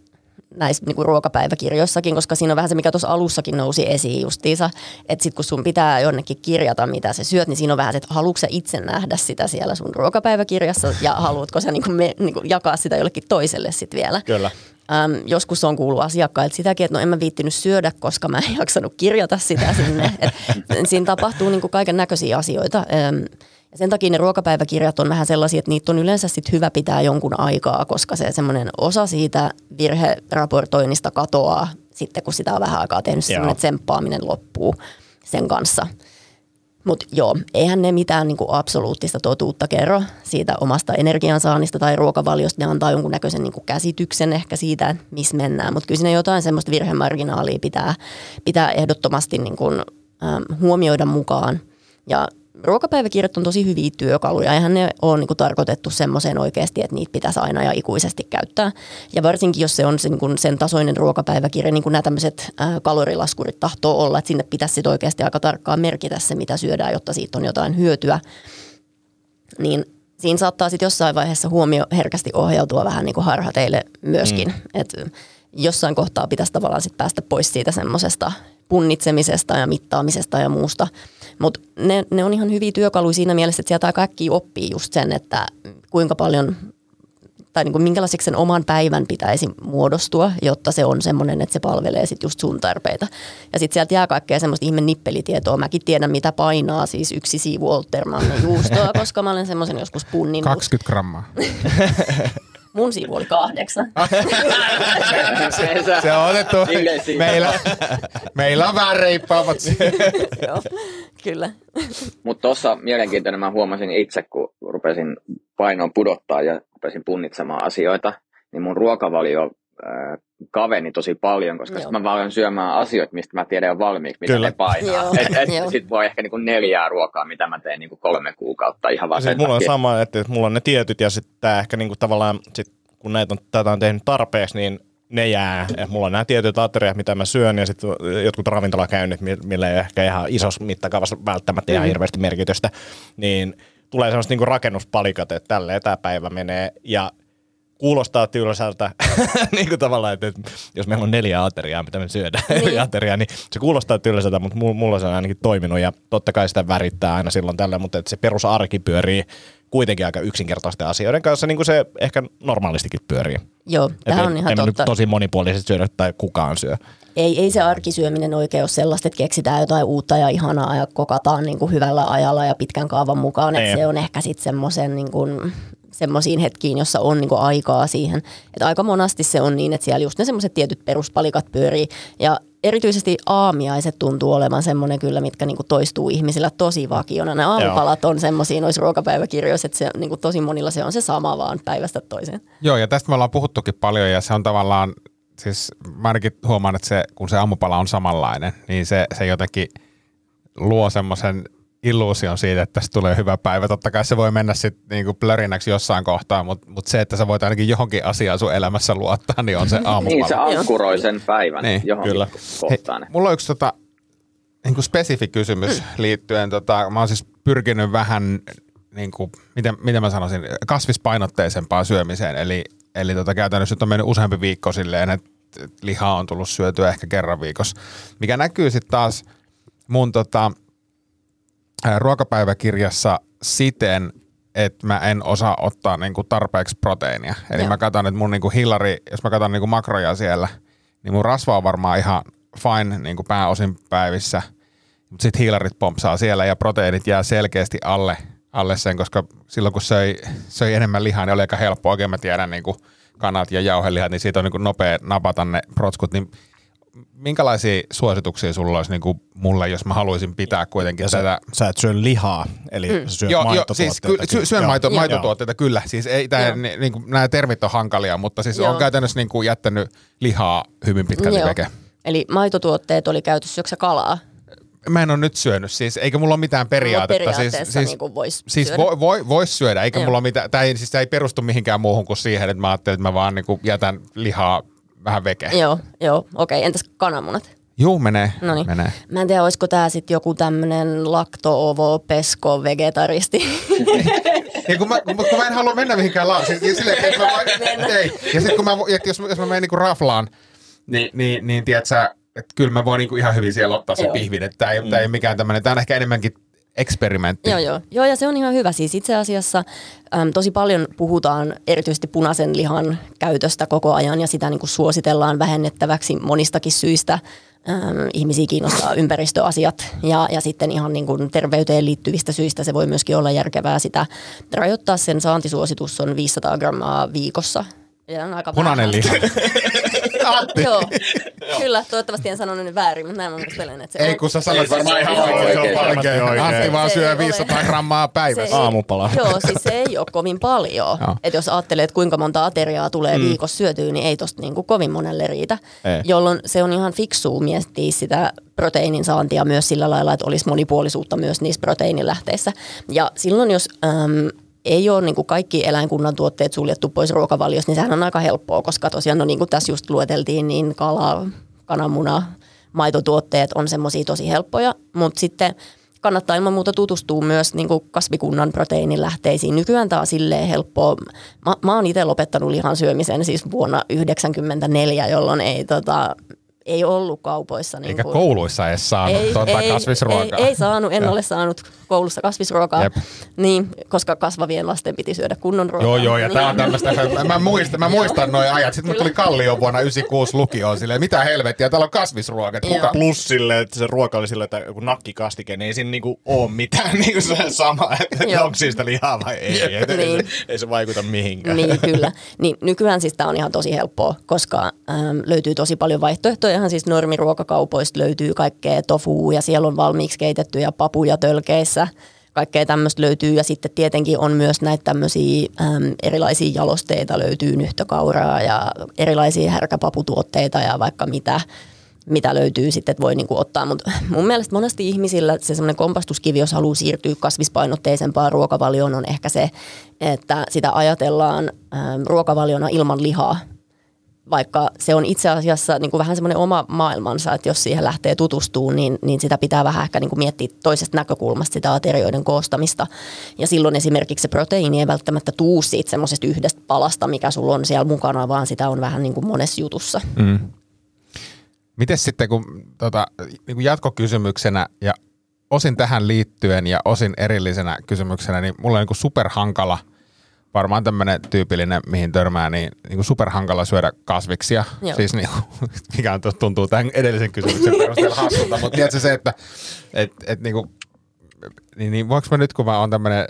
näissä niin kuin ruokapäiväkirjoissakin, koska siinä on vähän se, mikä tuossa alussakin nousi esiin justiinsa, että sitten kun sun pitää jonnekin kirjata, mitä sä syöt, niin siinä on vähän se, että haluatko itse nähdä sitä siellä sun ruokapäiväkirjassa ja haluatko sä niin kuin me, niin kuin jakaa sitä jollekin toiselle sitten vielä. Kyllä. Äm, joskus on kuullut asiakkailta sitäkin, että no en mä viittinyt syödä, koska mä en jaksanut kirjata sitä sinne. Et siinä tapahtuu niin kaiken näköisiä asioita. Äm, ja sen takia ne ruokapäiväkirjat on vähän sellaisia, että niitä on yleensä sit hyvä pitää jonkun aikaa, koska se semmoinen osa siitä virheraportoinnista katoaa sitten, kun sitä on vähän aikaa tehnyt, se semmoinen tsemppaaminen loppuu sen kanssa. Mutta joo, eihän ne mitään niinku absoluuttista totuutta kerro siitä omasta energiansaannista tai ruokavaliosta. Ne antaa jonkunnäköisen niinku käsityksen ehkä siitä, missä mennään. Mutta kyllä siinä jotain semmoista virhemarginaalia pitää, pitää ehdottomasti niinku, ähm, huomioida mukaan. Ja ruokapäiväkirjat on tosi hyviä työkaluja. Eihän ne ole niin kuin tarkoitettu semmoiseen oikeasti, että niitä pitäisi aina ja ikuisesti käyttää. Ja varsinkin, jos se on sen, niin sen tasoinen ruokapäiväkirja, niin kuin nämä tämmöiset kalorilaskurit tahtoo olla, että sinne pitäisi sit oikeasti aika tarkkaan merkitä se, mitä syödään, jotta siitä on jotain hyötyä. Niin siinä saattaa sitten jossain vaiheessa huomio herkästi ohjautua vähän niin kuin harhateille myöskin. Mm. Että jossain kohtaa pitäisi tavallaan sit päästä pois siitä semmoisesta punnitsemisesta ja mittaamisesta ja muusta. Mutta ne, ne on ihan hyviä työkaluja siinä mielessä, että sieltä kaikki oppii just sen, että kuinka paljon tai niin kuin minkälaiseksi sen oman päivän pitäisi muodostua, jotta se on semmoinen, että se palvelee sit just sun tarpeita. Ja sitten sieltä jää kaikkea semmoista ihme nippelitietoa. Mäkin tiedän, mitä painaa siis yksi siivu Oltermannin juustoa, koska mä olen semmoisen joskus punninut. 20 grammaa. Mun siivu oli kahdeksan. se on otettu. Meillä, meillä on vähän reippaammat. Joo, kyllä. Mutta tuossa mielenkiintoinen mä huomasin itse, kun rupesin painoon pudottaa ja rupesin punnitsemaan asioita, niin mun ruokavalio kaveni tosi paljon, koska sitten mä vaan syömään asioita, mistä mä tiedän jo valmiiksi, mitä Kyllä. ne painaa. Sitten voi ehkä niinku neljää ruokaa, mitä mä teen niinku kolme kuukautta ihan vaan siis Mulla on sama, että, mulla on ne tietyt ja sitten ehkä niinku tavallaan, sit, kun näitä on, tätä on tehnyt tarpeeksi, niin ne jää. Et mulla on nämä tietyt ateriat, mitä mä syön, ja sitten jotkut ravintolakäynnit, millä ei ehkä ihan isossa mittakaavassa välttämättä ihan mm. hirveästi merkitystä, niin tulee semmoista niinku rakennuspalikat, että tälle etäpäivä menee, ja kuulostaa tylsältä, niin kuin tavallaan, että jos meillä on neljä ateriaa, mitä me syödään, niin. ateriaa, niin se kuulostaa tylsältä, mutta mulla se on ainakin toiminut ja totta kai sitä värittää aina silloin tällä, mutta että se perusarki pyörii kuitenkin aika yksinkertaisten asioiden kanssa, niin kuin se ehkä normaalistikin pyörii. Joo, tämä on ihan totta. tosi monipuolisesti syödä tai kukaan syö. Ei, ei se arkisyöminen oikein ole sellaista, että keksitään jotain uutta ja ihanaa ja kokataan niin kuin hyvällä ajalla ja pitkän kaavan mukaan. Että se on ehkä sitten semmoisen niin kuin semmoisiin hetkiin, jossa on niinku aikaa siihen. Että aika monasti se on niin, että siellä just ne semmoiset tietyt peruspalikat pyörii. Ja erityisesti aamiaiset tuntuu olevan semmoinen kyllä, mitkä niinku toistuu ihmisillä tosi vakiona. Ne aamupalat on semmoisia noissa ruokapäiväkirjoissa, että se, niinku tosi monilla se on se sama vaan päivästä toiseen. Joo, ja tästä me ollaan puhuttukin paljon, ja se on tavallaan, siis mä ainakin huomaan, että se, kun se aamupala on samanlainen, niin se, se jotenkin luo semmoisen illuusion siitä, että tästä tulee hyvä päivä. Totta kai se voi mennä sitten niinku plörinäksi jossain kohtaa, mutta mut se, että sä voit ainakin johonkin asiaan sun elämässä luottaa, niin on se aamupala. niin, se ankkuroi sen päivän niin, johonkin kyllä. kohtaan. Hei, mulla on yksi tota, niinku spesifi kysymys mm. liittyen, tota, mä oon siis pyrkinyt vähän, niinku, miten, miten mä sanoisin, kasvispainotteisempaan syömiseen, eli, eli tota, käytännössä nyt on mennyt useampi viikko silleen, että lihaa on tullut syötyä ehkä kerran viikossa, mikä näkyy sitten taas mun tota, ruokapäiväkirjassa siten, että mä en osaa ottaa niinku tarpeeksi proteiinia. Eli Joo. mä katson, että mun niinku hillari, jos mä katson niinku makroja siellä, niin mun rasva on varmaan ihan fine niinku pääosin päivissä, mutta sitten hiilarit pompsaa siellä ja proteiinit jää selkeästi alle, alle sen, koska silloin kun söi, söi enemmän lihaa, niin oli aika helppo. Oikein mä tiedän niinku kanat ja jauhelihat, niin siitä on niinku nopea napata ne protskut, niin minkälaisia suosituksia sulla olisi niin kuin mulle, jos mä haluaisin pitää kuitenkin sä, tätä? Sä et syö lihaa, eli mm. syöt joo, joo, siis ky- sy- syön maito, maitotuotteita kyllä. Siis ei, tää, ni, niin kuin, nämä termit on hankalia, mutta siis joo. on käytännössä niin kuin jättänyt lihaa hyvin pitkälti veke. Eli maitotuotteet oli käytössä syöksä kalaa? Mä en ole nyt syönyt, siis eikä mulla ole mitään periaatetta. Siis, siis, niin vois siis syödä. Voi, voi, vois syödä, eikä Joo. mulla ole mitään, tämä ei, siis ei perustu mihinkään muuhun kuin siihen, että mä ajattelin, että mä vaan niin kuin jätän lihaa vähän veke. Joo, joo okei. Okay. Entäs kananmunat? Juu, menee. Noniin. menee. Mä en tiedä, olisiko tämä sitten joku tämmöinen lakto-ovo pesko vegetaristi. Ja kun mä, kun, kun mä en halua mennä mihinkään laan, siis, siis silleen, että mä, ei. Ja sitten kun mä, et jos, jos mä menen niinku raflaan, niin, niin, niin tiedät sä, että kyllä mä voin niinku ihan hyvin siellä ottaa sen pihvin, että tämä ei, mm. ei ole mikään tämmöinen, tämä on ehkä enemmänkin eksperimentti. Joo, joo. joo, ja se on ihan hyvä. Siis itse asiassa äm, tosi paljon puhutaan erityisesti punaisen lihan käytöstä koko ajan ja sitä niin kuin suositellaan vähennettäväksi monistakin syistä. Äm, ihmisiä kiinnostaa ympäristöasiat ja, ja sitten ihan niin kuin terveyteen liittyvistä syistä se voi myöskin olla järkevää sitä rajoittaa. Sen saantisuositus on 500 grammaa viikossa. Ja on aika Punainen liha. Antti. Joo, kyllä. Toivottavasti en sanonut nyt väärin, mutta näin mä muistelen, että se Ei on. kun sä sanoit se varmaan ihan oikein. oikein. Se on oikein. oikein. Antti vaan Se syö ei ole- 500 grammaa päivässä. Aamupala. Joo, siis se ei ole kovin paljon. Että jos ajattelee, että kuinka monta ateriaa tulee mm. viikossa syötyä, niin ei tosta niinku kovin monelle riitä. Ei. Jolloin se on ihan fiksua miettiä sitä proteiinin saantia myös sillä lailla, että olisi monipuolisuutta myös niissä proteiinilähteissä. Ja silloin, jos äm, ei ole niin kuin kaikki eläinkunnan tuotteet suljettu pois ruokavaliosta, niin sehän on aika helppoa, koska tosiaan, no niin kuin tässä just lueteltiin, niin kala, kananmuna, maitotuotteet on semmoisia tosi helppoja, mutta sitten kannattaa ilman muuta tutustua myös niin kuin kasvikunnan proteiinilähteisiin. Nykyään tämä on silleen helppoa. Mä, mä oon itse lopettanut lihan syömisen siis vuonna 1994, jolloin ei, tota, ei ollut kaupoissa. Niin Eikä kuin- kouluissa edes saanut tuota kasvisruokaa. ei, ei saanut, en Joo. ole saanut koulussa kasvisruokaa, Jep. niin, koska kasvavien lasten piti syödä kunnon ruokaa. Joo, joo, ja niin. tää on tämmöistä, mä muistan, mä muistan noin ajat. Sitten mut tuli Kallio vuonna 96 lukioon silleen, mitä helvettiä, täällä on kasvisruoka. Kuka. Plus sille, että se ruoka oli sille, että joku nakkikastike, niin ei siinä niinku ole mitään niinku se sama, että onko siitä lihaa vai ei. Et, Niin. ei, se, ei se vaikuta mihinkään. Niin, kyllä. Niin, nykyään siis tämä on ihan tosi helppoa, koska äm, löytyy tosi paljon vaihtoehtoja. Ihan siis normiruokakaupoista löytyy kaikkea tofua ja siellä on valmiiksi keitettyjä papuja tölkeissä. Kaikkea tämmöistä löytyy ja sitten tietenkin on myös näitä tämmöisiä äm, erilaisia jalosteita, löytyy nyhtökauraa ja erilaisia härkäpaputuotteita ja vaikka mitä mitä löytyy sitten, että voi niinku ottaa. Mutta mun mielestä monesti ihmisillä se semmoinen kompastuskivi, jos haluaa siirtyä kasvispainotteisempaan ruokavalioon, on ehkä se, että sitä ajatellaan ähm, ruokavaliona ilman lihaa. Vaikka se on itse asiassa niin kuin vähän semmoinen oma maailmansa, että jos siihen lähtee tutustumaan, niin, niin sitä pitää vähän ehkä niin kuin miettiä toisesta näkökulmasta sitä aterioiden koostamista. Ja silloin esimerkiksi se proteiini ei välttämättä tuu siitä semmoisesta yhdestä palasta, mikä sulla on siellä mukana, vaan sitä on vähän niin kuin monessa jutussa. Miten sitten, kun tota, niin kuin jatkokysymyksenä ja osin tähän liittyen ja osin erillisenä kysymyksenä, niin mulla on niin kuin superhankala, varmaan tämmöinen tyypillinen, mihin törmää, niin, niin kuin superhankala syödä kasviksia. Joo. Siis niin kuin, mikä on, tuntuu tämän edellisen kysymyksen perusteella hassulta, mutta tiedätkö se, että et, et, niin kuin, niin, niin voinko mä nyt, kun mä oon tämmönen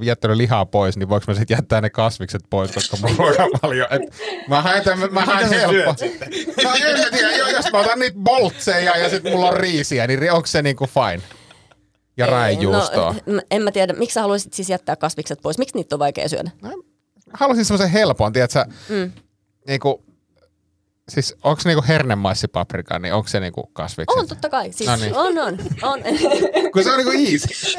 jättänyt lihaa pois, niin voinko mä sitten jättää ne kasvikset pois, koska mun ruokavalio, et mä haen, tämän, mä haen helppo. No en mä tiedä, jo- jos mä otan niitä boltseja ja sitten mulla on riisiä, niin onko se niinku fine? Ja raijuustoa. No, en mä tiedä, miksi sä haluaisit siis jättää kasvikset pois? Miksi niitä on vaikea syödä? Haluaisin semmoisen helpon, tiedätkö, mm. niinku, siis onko niinku hernemaissipaprika, niin onko se niinku kasvikset? On totta kai. Siis No niin. On, on, on. Kun se on niinku easy.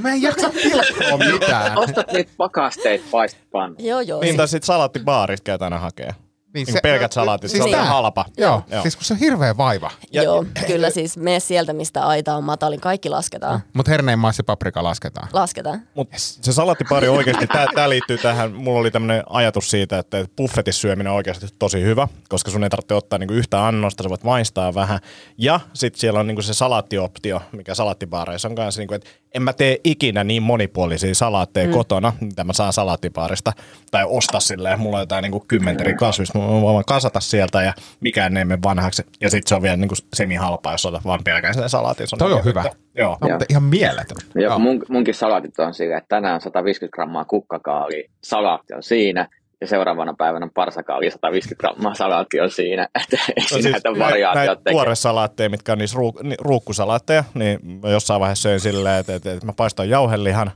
mä en jaksa pilkkoa mitään. Ostat niitä pakasteita paistepannu. joo, joo. Niin, tai sitten salaattibaarista käyt aina hakea. Niin Niin pelkät salaatit, siis se on ihan halpa. Joo, Joo. Joo, siis kun se on hirveä vaiva. Ja- Joo, kyllä siis mene sieltä, mistä aita on matalin. Kaikki lasketaan. Mutta herneen maissippaprika lasketaan. Lasketaan. Mutta se salaattipaari oikeasti, tämä liittyy tähän, mulla oli tämmöinen ajatus siitä, että buffetissa syöminen on oikeasti tosi hyvä, koska sun ei tarvitse ottaa niinku yhtä annosta, sä voit maistaa vähän. Ja sitten siellä on niinku se salaattioptio, mikä salaattibaareissa on kanssa, niinku, että en mä tee ikinä niin monipuolisia salaatteja mm. kotona, mitä mä saan salaattipaarista, tai osta silleen, mulla on jotain niinku kymmenteri kasvista, mä voin vaan kasata sieltä ja mikään ei mene vanhaksi. Ja sitten se on vielä niinku semi-halpaa, jos otat vaan pelkään sen salaatin. Se Toi on niinku- hyvä. Joo. No, mutta ihan mieletön. Joo. Mun, munkin salaatit on sillä, että tänään 150 grammaa kukkakaali, salaatti on siinä, ja seuraavana päivänä parsakaali 150 grammaa salaatti on siinä. Että ei No no näitä nä- variaatiot näitä tekee. tuoresalaatteja, mitkä on niissä ruuk- ni- ruukkusalaatteja, niin mä jossain vaiheessa söin silleen, että, että, että mä paistan jauhelihan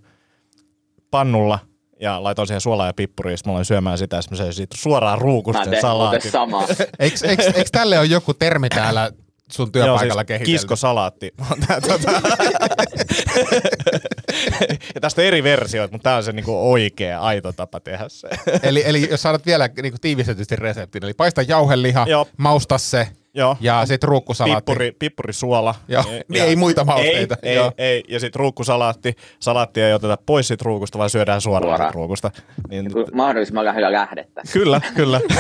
pannulla ja laitoin siihen suolaa ja pippuria, ja sitten mä aloin syömään sitä, ja sitten mä söin siitä suoraan muuten salaatin. samaa. Eikö, eikö, eikö tälle ole joku termi täällä sun työpaikalla Joo, siis kehitelty? kiskosalaatti. ja tästä on eri versioita, mutta tämä on se niinku oikea, aito tapa tehdä se. Eli, eli jos saat vielä niin kuin tiivistetysti reseptin, eli paista jauheliha, Joo. mausta se, Joo. Ja sitten ruukkusalaatti. Pippuri, pippurisuola. Joo. Niin ei muita mausteita. Ei, Joo. ei, ei. Ja sitten ruukkusalaatti. Salaatti ei oteta pois siitä ruukusta, vaan syödään suoraan, Suoraan. ruukusta. Niin, Kun mahdollisimman lähellä lähdettä. kyllä, kyllä.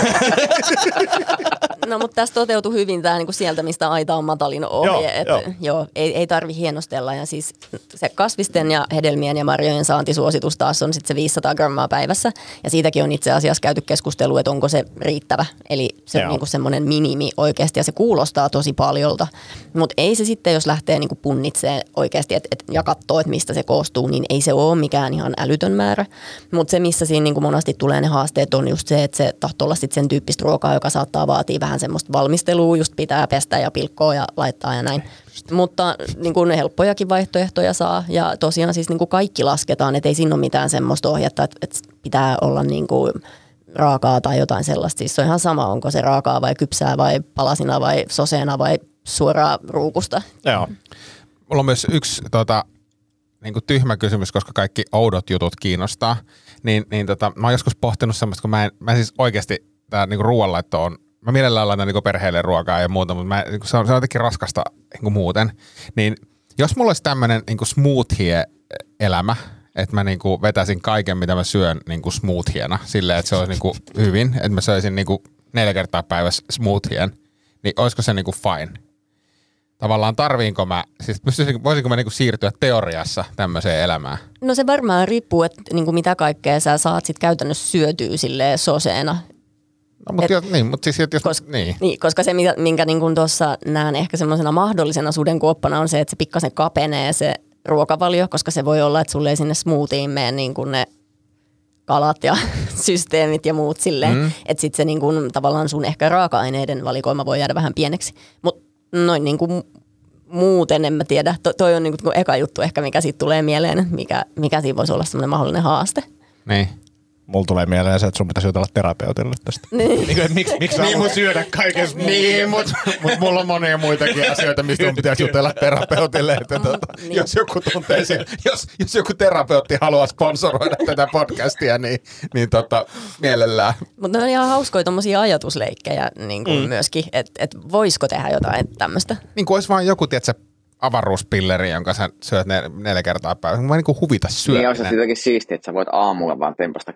No mutta tässä toteutui hyvin tämä niin sieltä, mistä aita on matalin ohje. Joo, että, joo. joo, ei, ei tarvi hienostella. Ja siis se kasvisten ja hedelmien ja marjojen saantisuositus taas on sitten se 500 grammaa päivässä. Ja siitäkin on itse asiassa käyty keskustelua, että onko se riittävä. Eli se Joo. on niin semmoinen minimi oikeasti ja se kuulostaa tosi paljolta. Mutta ei se sitten, jos lähtee niin punnitsee oikeasti et, et, ja katsoo, että mistä se koostuu, niin ei se ole mikään ihan älytön määrä. Mutta se, missä siinä niin monesti tulee ne haasteet, on just se, että se tahtoo olla sitten sen tyyppistä ruokaa, joka saattaa vaatia vähän semmoista valmistelua, just pitää pestä ja pilkkoa ja laittaa ja näin. Mutta niin kuin helppojakin vaihtoehtoja saa ja tosiaan siis niin kuin kaikki lasketaan, että ei siinä ole mitään semmoista ohjetta, että, että pitää olla niin kuin raakaa tai jotain sellaista. Siis se on ihan sama, onko se raakaa vai kypsää vai palasina vai soseena vai suoraan ruukusta. Joo. Mulla on myös yksi tota, niin kuin tyhmä kysymys, koska kaikki oudot jutut kiinnostaa. Niin, niin tota, mä oon joskus pohtinut semmoista, kun mä en, mä siis oikeasti, tää niin ruoanlaitto on, mä mielellään laitan niin perheelle ruokaa ja muuta, mutta mä, niin kuin se, on, se on jotenkin raskasta niin muuten. Niin jos mulla olisi tämmöinen niin smoothie-elämä, että mä niin kuin vetäisin kaiken, mitä mä syön niin kuin smoothiena, silleen, että se olisi niin kuin hyvin, että mä söisin niin kuin neljä kertaa päivässä smoothien, niin olisiko se niin kuin fine? tavallaan tarviinko mä, siis pystyisin, voisinko mä niinku siirtyä teoriassa tämmöiseen elämään? No se varmaan riippuu, että niin kuin mitä kaikkea sä saat sit käytännössä syötyä silleen soseena. No, mutta Et- jos, niin, mutta siis, jos, Koska, niin. niin, koska se, minkä, minkä niin tuossa näen ehkä semmoisena mahdollisena sudenkuoppana on se, että se pikkasen kapenee se ruokavalio, koska se voi olla, että sulle ei sinne smoothieen mene niin kuin ne kalat ja systeemit ja muut silleen, mm. että sitten se niin kuin, tavallaan sun ehkä raaka-aineiden valikoima voi jäädä vähän pieneksi. Mutta noin niin kuin muuten en mä tiedä. To, toi on niin kuin eka juttu ehkä, mikä siitä tulee mieleen, mikä, mikä siinä voisi olla semmoinen mahdollinen haaste. niin. Mulla tulee mieleen se, että sun pitäisi jutella terapeutille tästä. Niin. Niin, kuin, miksi, miksi niin, haluat syödä kaiken Niin, mutta mut mulla on monia muitakin asioita, mistä mun pitäisi jutella terapeutille. Että tota, Niin. jos, joku tuntee sen, jos, jos joku terapeutti haluaa sponsoroida tätä podcastia, niin, niin tota, mielellään. Mutta ne on ihan hauskoja tommosia ajatusleikkejä niin kuin mm. myöskin, että et voisiko tehdä jotain tämmöistä. Niin kuin olisi vaan joku, tiedätkö, avaruuspilleri, jonka sä syöt ne, neljä kertaa päivässä. Mä niin kuin huvita Niin syöminen. olisi se jotenkin siistiä, että sä voit aamulla vaan tempasta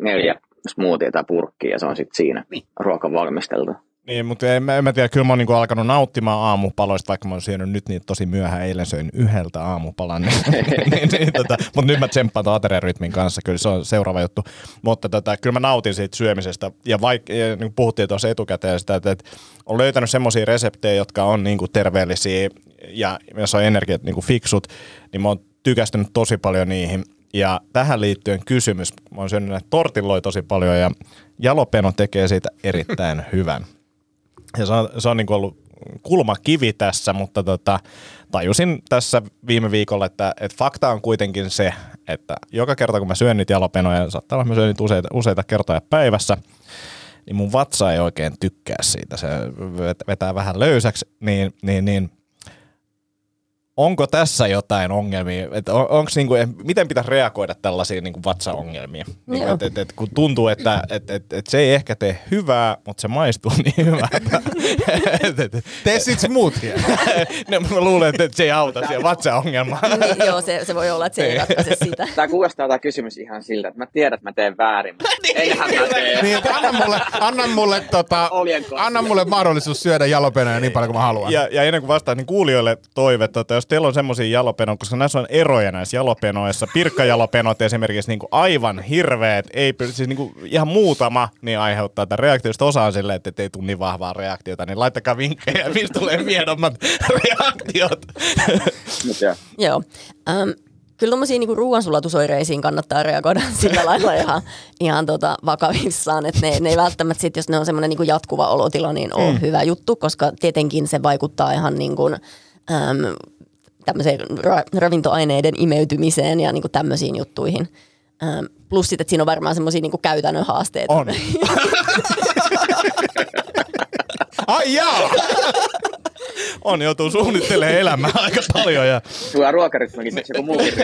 neljä smoothie tai purkkia ja se on sitten siinä niin. ruoka valmisteltu. Niin, mutta en, mä- en mä tiedä, kyllä mä oon niinku alkanut nauttimaan aamupaloista, vaikka mä oon syönyt nyt niitä tosi myöhään. Eilen söin yhdeltä aamupalan, niin, niin, niin, tota, mutta nyt mä tsemppaan tuon ateriarytmin kanssa, kyllä se on seuraava juttu. Mutta tota, kyllä mä nautin siitä syömisestä, ja vaikka ja, niin puhuttiin tuossa etukäteen sitä, että, että on löytänyt semmoisia reseptejä, jotka on niin kuin terveellisiä, ja jos on energiat niin kuin fiksut, niin mä oon tykästynyt tosi paljon niihin. Ja tähän liittyen kysymys, mä oon syönyt näitä tortilloja tosi paljon, ja Jalopeno tekee siitä erittäin hyvän. Ja se on, se on niin kuin ollut kulmakivi tässä, mutta tota, tajusin tässä viime viikolla, että, että fakta on kuitenkin se, että joka kerta kun mä syön niitä jalapenoja, saattaa olla, että mä syön niitä useita, useita kertoja päivässä, niin mun vatsa ei oikein tykkää siitä. Se vet- vetää vähän löysäksi, niin, niin, niin onko tässä jotain ongelmia? Et on, onks niinku, et miten pitäisi reagoida tällaisiin niinku vatsaongelmiin? Niinku, Joo. et, et, et, kun tuntuu, että et, et, et se ei ehkä tee hyvää, mutta se maistuu niin hyvältä. Tee sit smoothie. no, mä luulen, että se ei auta siihen vatsaongelmaan. Niin, joo, se, se voi olla, että se ei ratkaise sitä. Tämä kuulostaa tämä kysymys ihan siltä, että mä tiedän, että mä teen väärin, mutta eihän mä tee. niin, että anna mulle, anna mulle, tota, anna mulle mahdollisuus syödä jalopenoja niin paljon kuin mä haluan. Ja, ja ennen kuin vastaan, niin kuulijoille toive, että jos teillä on semmoisia jalopenoja, koska näissä on eroja näissä jalopenoissa. Pirkkajalopenot esimerkiksi niin kuin aivan hirveät, ei, siis niin kuin ihan muutama, niin aiheuttaa tätä reaktiosta. Osa on silleen, että ei tule niin vahvaa reaktiota, niin laittakaa vinkkejä, mistä tulee miedommat reaktiot. Joo. Kyllä tuommoisiin niinku ruoansulatusoireisiin kannattaa reagoida sillä lailla ihan, ihan tota vakavissaan, että ne, ne ei välttämättä sit, jos ne on semmoinen niinku jatkuva olotila, niin on mm. hyvä juttu, koska tietenkin se vaikuttaa ihan niin kuin, äm, tämmöiseen ra- ravintoaineiden imeytymiseen ja niinku tämmöisiin juttuihin. Ähm, plus sitten, että siinä on varmaan semmoisia niinku käytännön haasteita. On. on, joutuu suunnittelemaan elämää aika paljon. Ja... Sulla ruokarytmäkin, se joku muukin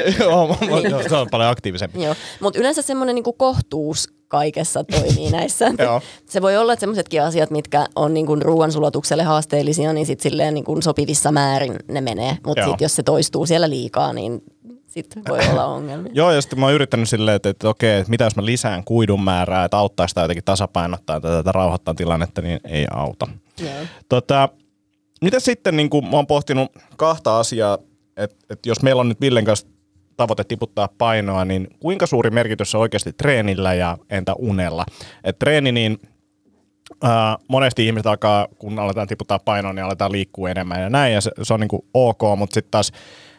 Joo, se on paljon aktiivisempi. Joo, mutta yleensä semmoinen niinku kohtuus kaikessa toimii näissä. se voi olla, että semmoisetkin asiat, mitkä on niin kuin ruoansulatukselle haasteellisia, niin sitten silleen niin kuin sopivissa määrin ne menee. Mutta sitten jos se toistuu siellä liikaa, niin sitten voi olla ongelmia. Joo, ja sitten mä oon yrittänyt silleen, että, että okei, että mitä jos mä lisään kuidun määrää, että auttaa sitä jotenkin tasapainottaa tätä, tätä rauhoittaa tilannetta, niin ei auta. Joo. Tota, mitä sitten, niin kuin mä oon pohtinut kahta asiaa, että, että jos meillä on nyt Villen kanssa tavoite tiputtaa painoa, niin kuinka suuri merkitys on oikeasti treenillä ja entä unella? Et treeni, niin ää, monesti ihmiset alkaa, kun aletaan tiputtaa painoa, niin aletaan liikkua enemmän ja näin, ja se, se on niin kuin ok, mutta sitten taas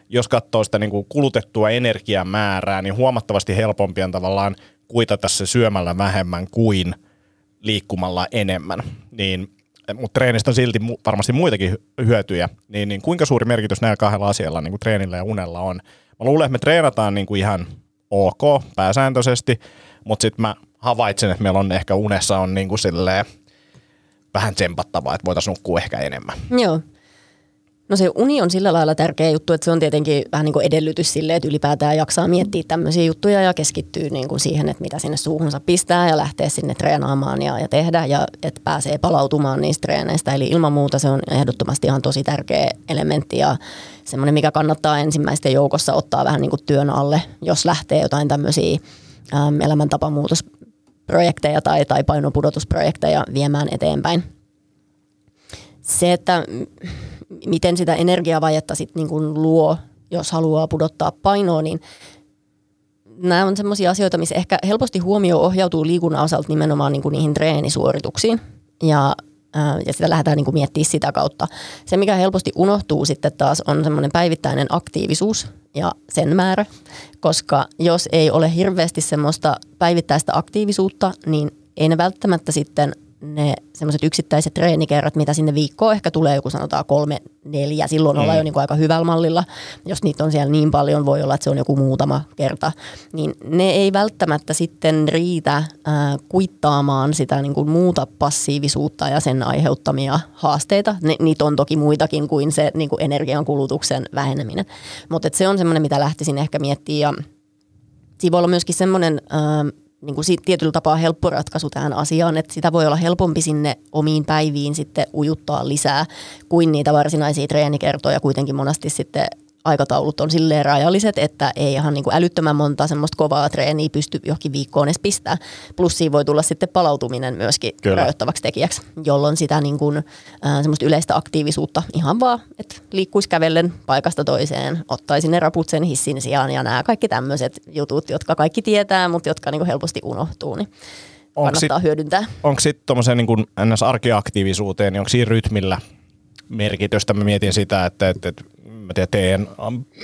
jos katsoo sitä niin kuin kulutettua energiamäärää, niin huomattavasti helpompi on tavallaan kuitata se syömällä vähemmän kuin liikkumalla enemmän. Niin, mutta treenistä on silti varmasti muitakin hyötyjä. Niin, niin kuinka suuri merkitys näillä kahdella asialla, niin kuin treenillä ja unella on? Mä luulen, että me treenataan niin kuin ihan ok pääsääntöisesti, mutta sitten mä havaitsen, että meillä on ehkä unessa on niin kuin silleen vähän tsempattavaa, että voitaisiin nukkua ehkä enemmän. Joo. No se uni on sillä lailla tärkeä juttu, että se on tietenkin vähän niin kuin edellytys sille, että ylipäätään jaksaa miettiä tämmöisiä juttuja ja keskittyy niin kuin siihen, että mitä sinne suuhunsa pistää ja lähtee sinne treenaamaan ja, ja tehdä ja että pääsee palautumaan niistä treeneistä. Eli ilman muuta se on ehdottomasti ihan tosi tärkeä elementti ja semmoinen, mikä kannattaa ensimmäisten joukossa ottaa vähän niin kuin työn alle, jos lähtee jotain tämmöisiä äm, elämäntapamuutosprojekteja tai, tai painopudotusprojekteja viemään eteenpäin. Se, että miten sitä energiavajetta sit niin kuin luo, jos haluaa pudottaa painoa, niin nämä on sellaisia asioita, missä ehkä helposti huomio ohjautuu liikunnan osalta nimenomaan niin kuin niihin treenisuorituksiin. Ja ja sitä lähdetään niin kuin miettimään sitä kautta. Se, mikä helposti unohtuu sitten taas, on semmoinen päivittäinen aktiivisuus ja sen määrä, koska jos ei ole hirveästi semmoista päivittäistä aktiivisuutta, niin ei ne välttämättä sitten ne semmoiset yksittäiset treenikerrat, mitä sinne viikkoon ehkä tulee joku sanotaan kolme, neljä, silloin mm. ollaan jo niin kuin aika hyvällä mallilla. Jos niitä on siellä niin paljon, voi olla, että se on joku muutama kerta. Niin ne ei välttämättä sitten riitä äh, kuittaamaan sitä niin kuin muuta passiivisuutta ja sen aiheuttamia haasteita. Ne, niitä on toki muitakin kuin se niin kuin energiankulutuksen väheneminen. Mutta se on semmoinen, mitä lähtisin ehkä miettimään ja siinä voi olla myöskin semmoinen äh, niin kuin tietyllä tapaa helppo ratkaisu tähän asiaan, että sitä voi olla helpompi sinne omiin päiviin sitten ujuttaa lisää kuin niitä varsinaisia treenikertoja kuitenkin monesti sitten aikataulut on silleen rajalliset, että ei ihan niin kuin älyttömän monta semmoista kovaa treeniä pysty johonkin viikkoon edes pistää. Plus siinä voi tulla sitten palautuminen myöskin Kyllä. rajoittavaksi tekijäksi, jolloin sitä niin kuin, äh, semmoista yleistä aktiivisuutta ihan vaan, että liikkuisi kävellen paikasta toiseen, ottaisi ne raput sen hissin sijaan ja nämä kaikki tämmöiset jutut, jotka kaikki tietää, mutta jotka niin kuin helposti unohtuu, niin kannattaa sit, hyödyntää. Onko sitten tuommoiseen niin NS-arkiaktiivisuuteen, niin onko siinä rytmillä merkitystä? Mä mietin sitä, että, että, että mä tiedän, teen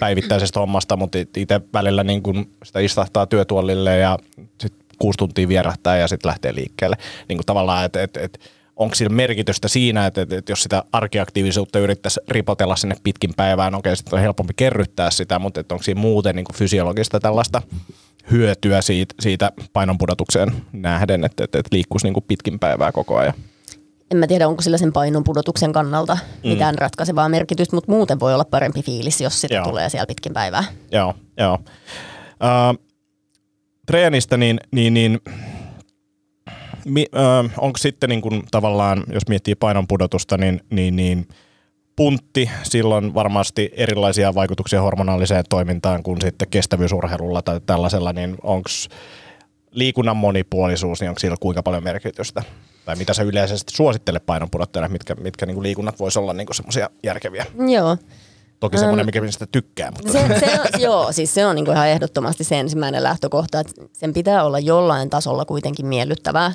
päivittäisestä hommasta, mutta itse välillä niin kun sitä istahtaa työtuolille ja sitten kuusi tuntia vierähtää ja sitten lähtee liikkeelle. Niin kuin tavallaan, että et, et, onko sillä merkitystä siinä, että, että, että jos sitä arkiaktiivisuutta yrittäisi ripotella sinne pitkin päivään, okei, sitten on helpompi kerryttää sitä, mutta onko siinä muuten niin fysiologista tällaista hyötyä siitä, siitä painonpudotukseen nähden, että, että, että liikkuisi niin pitkin päivää koko ajan? En mä tiedä, onko sillä sen painon pudotuksen kannalta mm. mitään ratkaisevaa merkitystä, mutta muuten voi olla parempi fiilis, jos sitä tulee siellä pitkin päivää. Joo, joo. Uh, treenistä, niin, niin, niin mi, uh, onko sitten niin kuin tavallaan, jos miettii painon pudotusta, niin, niin, niin puntti, silloin varmasti erilaisia vaikutuksia hormonaaliseen toimintaan kuin sitten kestävyysurheilulla tai tällaisella, niin onko liikunnan monipuolisuus, niin onko sillä kuinka paljon merkitystä? Tai mitä sä yleisesti suosittelet painonpudottajana, mitkä, mitkä niin kuin liikunnat voisi olla niin semmoisia järkeviä? Joo. Toki semmoinen, mikä sitä tykkää. Mutta. Se, se on, joo, siis se on niin kuin ihan ehdottomasti se ensimmäinen lähtökohta, että sen pitää olla jollain tasolla kuitenkin miellyttävää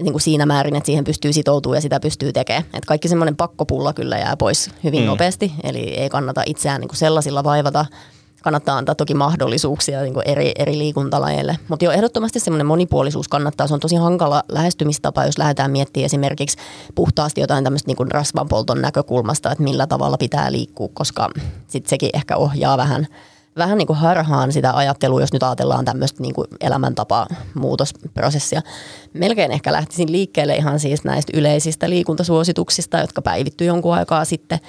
niin kuin siinä määrin, että siihen pystyy sitoutumaan ja sitä pystyy tekemään. Et kaikki semmoinen pakkopulla kyllä jää pois hyvin mm. nopeasti, eli ei kannata itseään niin kuin sellaisilla vaivata – kannattaa antaa toki mahdollisuuksia niin eri, eri liikuntalajeille. Mutta jo ehdottomasti semmoinen monipuolisuus kannattaa. Se on tosi hankala lähestymistapa, jos lähdetään miettimään esimerkiksi puhtaasti jotain tämmöistä niin rasvanpolton näkökulmasta, että millä tavalla pitää liikkua, koska sitten sekin ehkä ohjaa vähän vähän niin kuin harhaan sitä ajattelua, jos nyt ajatellaan tämmöistä niin kuin elämäntapaa muutosprosessia. Melkein ehkä lähtisin liikkeelle ihan siis näistä yleisistä liikuntasuosituksista, jotka päivittyy jonkun aikaa sitten –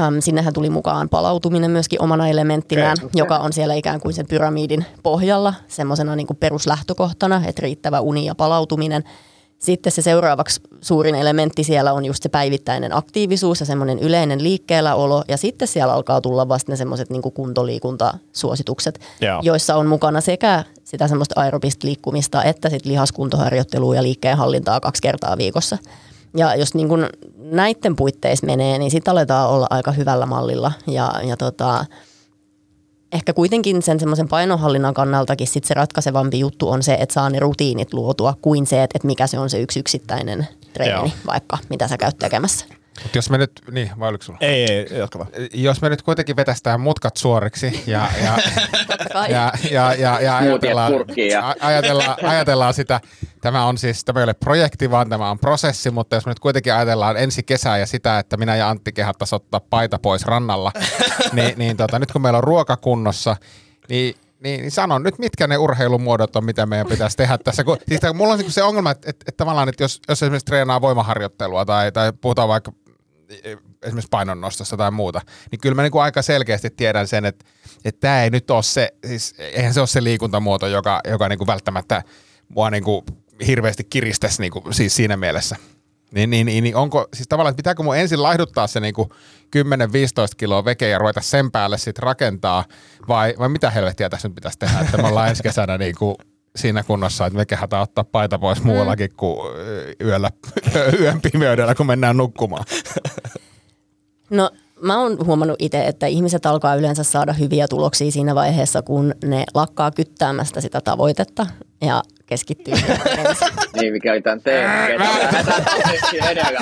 äm, sinnehän tuli mukaan palautuminen myöskin omana elementtinään, Okei. okay. joka on siellä ikään kuin sen pyramidin pohjalla semmoisena niin peruslähtökohtana, että riittävä uni ja palautuminen. Sitten se seuraavaksi suurin elementti siellä on just se päivittäinen aktiivisuus ja semmoinen yleinen liikkeelläolo. Ja sitten siellä alkaa tulla vasta ne semmoiset niin kuntoliikuntasuositukset, Joo. joissa on mukana sekä sitä semmoista aerobista liikkumista että sit lihaskuntoharjoittelua ja liikkeenhallintaa kaksi kertaa viikossa. Ja jos niin kun näiden puitteissa menee, niin sitten aletaan olla aika hyvällä mallilla. Ja, ja tota, ehkä kuitenkin sen semmoisen painonhallinnan kannaltakin sit se ratkaisevampi juttu on se, että saa ne rutiinit luotua, kuin se, että, mikä se on se yksi yksittäinen treeni, Joo. vaikka mitä sä käyt tekemässä. Mut jos me nyt, niin vai oliko sulla? Ei, ei, jatka vaan. Jos me nyt kuitenkin vetästään mutkat suoriksi ja, ja, ja, ja, ja, ja ajatellaan, ajatellaan, ajatellaan sitä, tämä on siis, tämä ei ole projekti, vaan tämä on prosessi, mutta jos me nyt kuitenkin ajatellaan ensi kesää ja sitä, että minä ja Antti kehattaisiin ottaa paita pois rannalla, niin, niin tota, nyt kun meillä on ruokakunnossa, niin niin, niin sanon nyt, mitkä ne urheilumuodot on, mitä meidän pitäisi tehdä tässä. Kun, siis mulla on niinku se ongelma, että, että, että tavallaan, että jos, jos esimerkiksi treenaa voimaharjoittelua tai, tai puhutaan vaikka esimerkiksi painonnostossa tai muuta, niin kyllä mä niin kuin aika selkeästi tiedän sen, että, että tämä ei nyt ole se, siis eihän se ole se liikuntamuoto, joka, joka niin kuin välttämättä mua niin kuin hirveästi kiristäisi niin kuin, siis siinä mielessä. Niin, niin, niin, niin onko, siis tavallaan, että pitääkö mun ensin laihduttaa se niin kuin 10-15 kiloa veke ja ruveta sen päälle sitten rakentaa, vai, vai mitä helvettiä tässä nyt pitäisi tehdä, että me ollaan ensi kesänä niin kuin siinä kunnossa, että me kehataan ottaa paita pois muuallakin kuin yöllä, yön pimeydellä, kun mennään nukkumaan. No mä oon huomannut itse, että ihmiset alkaa yleensä saada hyviä tuloksia siinä vaiheessa, kun ne lakkaa kyttäämästä sitä tavoitetta ja keskittyy. Niin, mikä oli tämän teeman. Edellä.